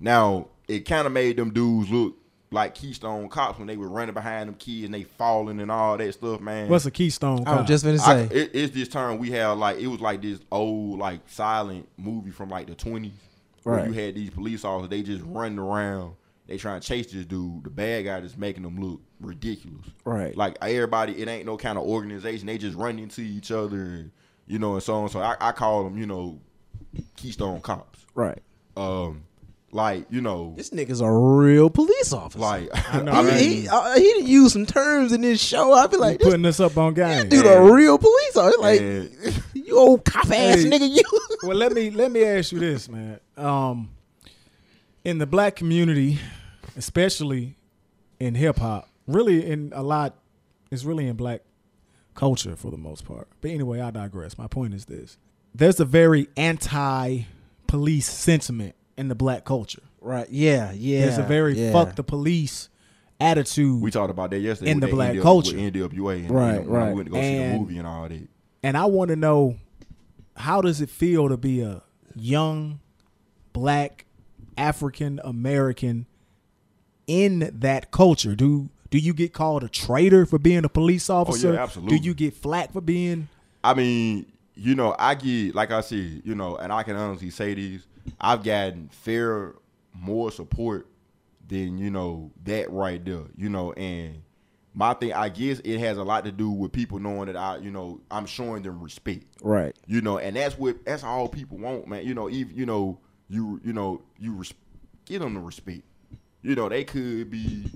Now it kind of made them dudes look like Keystone cops when they were running behind them kids and they falling and all that stuff, man. What's a Keystone? I was Cop? just gonna I, say. it, it's this term we have like it was like this old like silent movie from like the twenties where you had these police officers they just running around they trying to chase this dude the bad guy just making them look ridiculous Right. like everybody it ain't no kind of organization they just run into each other and you know and so on so I, I call them you know Keystone cops right. um like you know This nigga's a real police officer. like I know, I he, right? mean, he, uh, he didn't use some terms in this show. I'd be like, putting this up on game. dude a real police officer. Like, and- you old cop ass Hey. nigga, you. well, let me let me ask you this, man. Um, in the black community, especially in hip hop, really in a lot, it's really in black culture for the most part. But anyway, I digress. My point is this: there's a very anti-police sentiment in the black culture. Right. Yeah. Yeah. There's a very yeah. fuck the police attitude. we talked about that yesterday In the black NW culture. with NWA and, Right, you know, when right. we went to go see the movie and all that And I want to know how does it feel to be a young black African American in that culture? Do do you get called a traitor for being a police officer? Oh, yeah, absolutely. Do you get flack for being I mean, you know, I get like I said, you know, and I can honestly say these. I've gotten fair more support than you know that right there, you know, and my thing, I guess it has a lot to do with people knowing that I, you know, I'm showing them respect, Right. you know, and that's what that's all people want, man. You know, even you know, you you know, you res- give them the respect. You know, they could be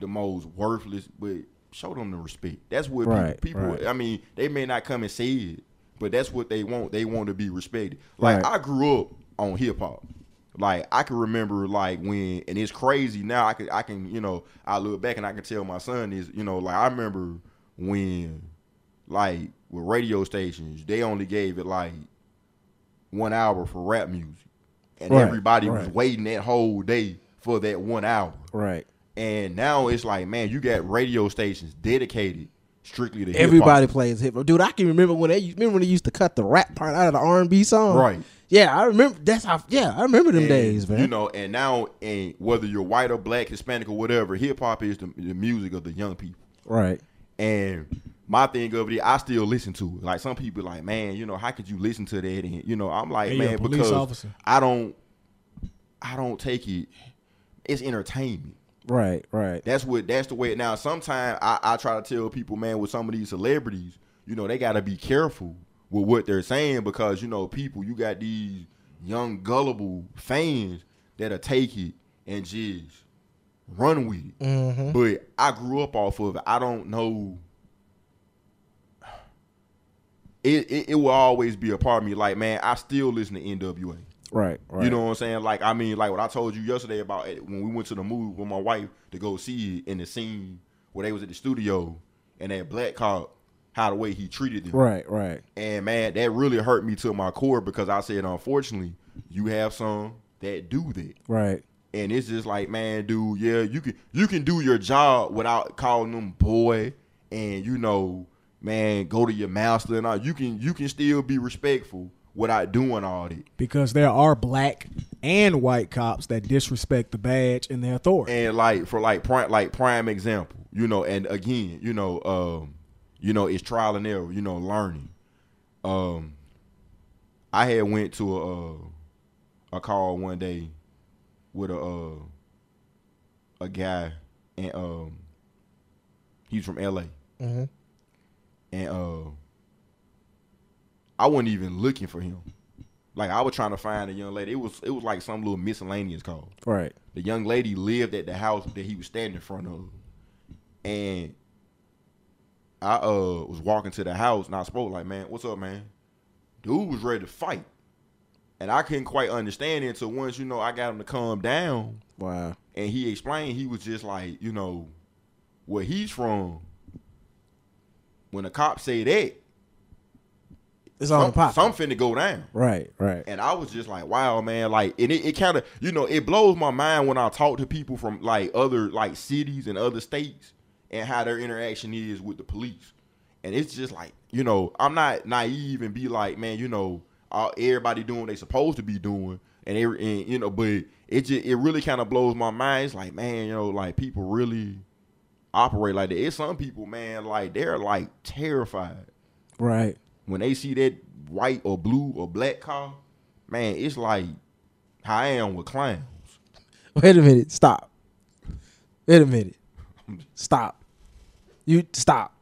the most worthless, but show them the respect. That's what Right, people. right. people I mean, they may not come and say it, but that's what they want. They want to be respected. Like Right. I grew up on hip hop. Like I can remember like when, and it's crazy now. I can I can you know I look back and I can tell my son is you know like I remember when like with radio stations they only gave it like one hour for rap music, and Right, everybody was waiting that whole day for that one hour. Right. And now it's like, man, you got radio stations dedicated strictly to hip-hop. Everybody plays hip hop, dude. I can remember when they remember when they used to cut the rap part out of the R and B song. Right. Yeah, I remember. That's how. Yeah, I remember them And, days, man. You know, and now, and whether you're white or black, Hispanic or whatever, hip hop is the, the music of the young people. right. And my thing of it, I still listen to it. Like some people, like man, you know, how could you listen to that? And you know, I'm like, And man, because officer. I don't, I don't take it. It's entertainment. Right, right. That's what. That's the way. Now, sometimes I, I try to tell people, man, with some of these celebrities, you know, they got to be careful with what they're saying because you know, people, you got these young gullible fans that'll take it and just run with it. Mm-hmm. But I grew up off of it. I don't know. It, it it will always be a part of me. Like man, I still listen to NWA. Right, right. You know what I'm saying? Like I mean, like what I told you yesterday about it, when we went to the movie with my wife to go see it in the scene where they was at the studio and that black cop, how the way he treated them. Right, right. And man, that really hurt me to my core because I said, unfortunately, you have some that do that. Right. And it's just like, man, dude, yeah, you can you can do your job without calling them boy and you know, man, go to your master and all. You can you can still be respectful without doing all that. because there are black and white cops that disrespect the badge and their authority. And like for like prime like prime example, you know, and again, you know, um, you know, it's trial and error, you know, learning. Um I had went to a uh, a call one day with a uh, a guy and um he's from LA. Mm-hmm. And uh I wasn't even looking for him. Like I was trying to find a young lady. It was it was like some little miscellaneous call Right. the young lady lived at the house that he was standing in front of. And I uh was walking to the house and I spoke like, man, what's up, man? Dude was ready to fight. And I couldn't quite understand it until once, you know, I got him to calm down Wow. and he explained he was just like, you know, where he's from, when the cops say that, It's on some, pop. some finna go down. Right, right. And I was just like, wow, man, like, and it, it kind of, you know, it blows my mind when I talk to people from like other like cities and other states and how their interaction is with the police. And it's just like, you know, I'm not naive and be like, man, you know, uh, everybody doing what they supposed to be doing, and, every, and you know, but it just it really kind of blows my mind. It's like, man, you know, like people really operate like that. It's some people, man, like they're like terrified Right. When they see that white or blue or black car, man, it's like how I am with clowns. Wait a minute. Stop. Wait a minute. Stop. You stop.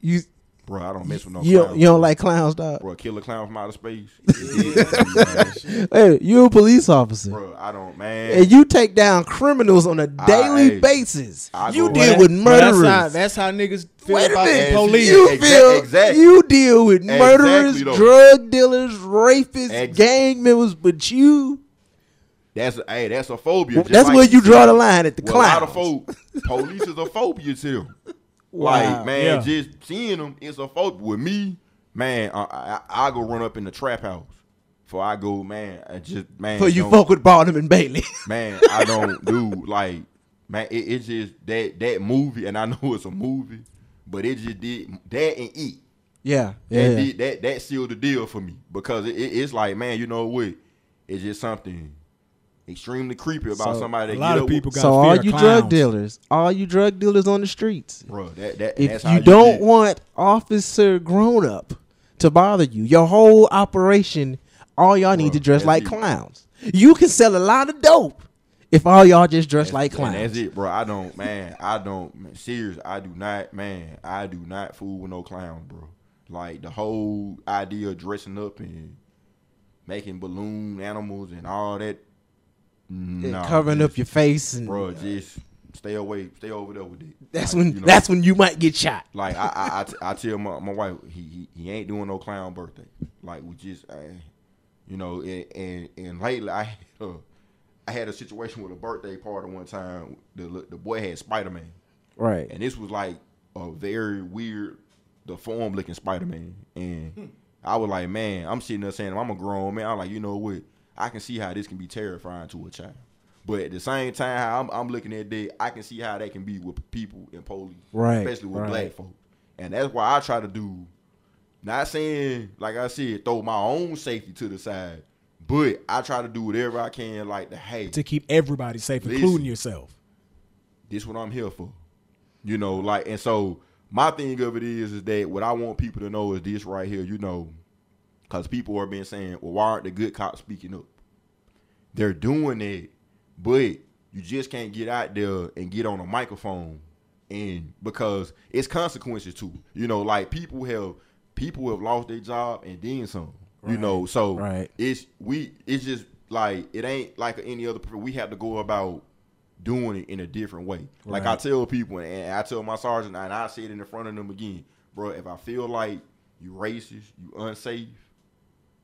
You Bro, I don't mess with no you clowns. don't, you don't like clowns, dog. Bro, killer clown from outer space. Yeah, Hey, you a police officer, Bro, I don't, man. and you take down criminals on a daily hey, basis. I you deal Well, with murderers. That's how, that's how niggas feel Wait about the minute. police. You Exa- feel exactly. you deal with murderers, Exactly, drug dealers, rapists, Ex- gang members, but you that's a, hey, that's a phobia. just that's like where you draw the line at the Well, a lot of clowns. police is a phobia to them. Wow. Like, man, Yeah. just seeing them, it's a phobia. With me, man, I, I, I go run up in the trap house. For I go, man, I just, man. For you don't- with Baldwin and Bailey. man, I don't do like man. It, it's just that that movie, and I know it's a movie, but it just did that and it. yeah, That yeah. did, that that sealed the deal for me because it, it- it's like man, you know what? It's just something extremely creepy about So, somebody. a lot get of people got So fear all you clowns. drug dealers, all you drug dealers on the streets, bro. That that if that's you how don't get- want Officer Grown Up to bother you, your whole operation, all y'all need to dress like it. clowns. You can sell a lot of dope if all y'all just dress like clowns. that's it, bro. I don't, man. I don't, man, serious. I do not, man. I do not fool with no clown, bro. Like the whole idea of dressing up and making balloon animals and all that. And Nah, covering just- up your face and bro. Just stay away, stay over there with it. that's Like, when you know, that's when you might get shot. like I, I, I, t- I tell my, my wife he, he he ain't doing no clown birthday. Like we just, uh, you know, and and, and lately I uh, I had a situation with a birthday party one time. The the boy had Spider Man, Right. and this was like a very weird, deformed looking Spider Man, and I was like, man, I'm sitting there saying I'm a grown man. I'm like, you know what? I can see how this can be terrifying to a child. But at the same time, how I'm, I'm looking at that, I can see how that can be with people in police, Right, Especially with right. black folks, and that's why I try to do. Not saying like I said, throw my own safety to the side, but I try to do whatever I can, like the hey, to keep everybody safe, Listen. including yourself. this what I'm here for. You know, like and so my thing of it is is that what I want people to know is this right here, you know, because people are been saying, well, why aren't the good cops speaking up? They're doing it, but you just can't get out there and get on a microphone and because it's consequences too. You know, like people have people have lost their job and then some. You know, so Right. it's we it's just like it ain't like any other we have to go about doing it in a different way. Like I tell people and I tell my sergeant and I say it in the front of them again, bro, if I feel like you racist, you unsafe,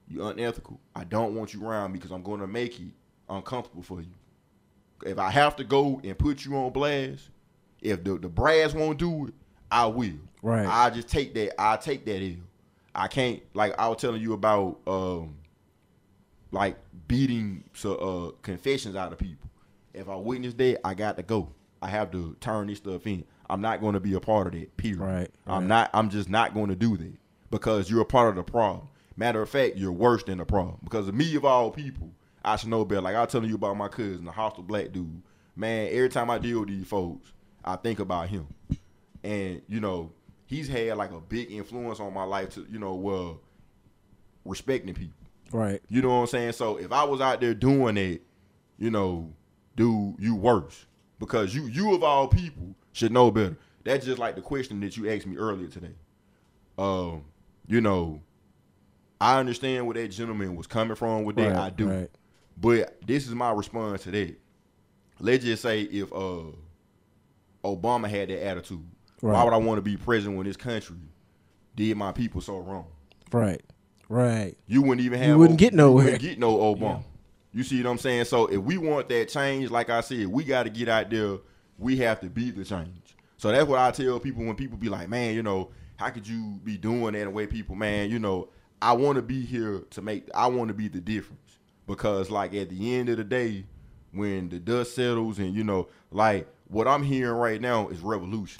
you unethical, I don't want you around me because I'm gonna make it uncomfortable for you. If I have to go and put you on blast, if the, the brass won't do it, I will. Right. I just take that. I take that ill. I can't like I was telling you about um like beating so, uh confessions out of people. If I witness that, I got to go. I have to turn this stuff in. I'm not going to be a part of that. Period. Right, I'm right. not. I'm just not going to do that because you're a part of the problem. Matter of fact, you're worse than the problem because of me of all people. I should know better. Like I was telling you about my cousin, the hostile black dude. Man, every time I deal with these folks, I think about him, and you know he's had like a big influence on my life to you know well respecting people. Right. You know what I'm saying? So if I was out there doing it, you know, do you worse because you you of all people should know better. That's just like the question that you asked me earlier today. Um, you know, I understand where that gentleman was coming from with that. Right, I do, right. but this is my response to that. Let's just say if uh Obama had that attitude, why would I want to be president when this country did my people so wrong? Right. Right. You wouldn't even have. You wouldn't get you nowhere. wouldn't get no Obama. You see what I'm saying? So if we want that change, like I said, we got to get out there. We have to be the change. So that's what I tell people when people be like, "Man, you know, how could you be doing that?" The way people, man, you know, I want to be here to make. I want to be the difference because, like, at the end of the day, when the dust settles, and you know, like what I'm hearing right now is revolution.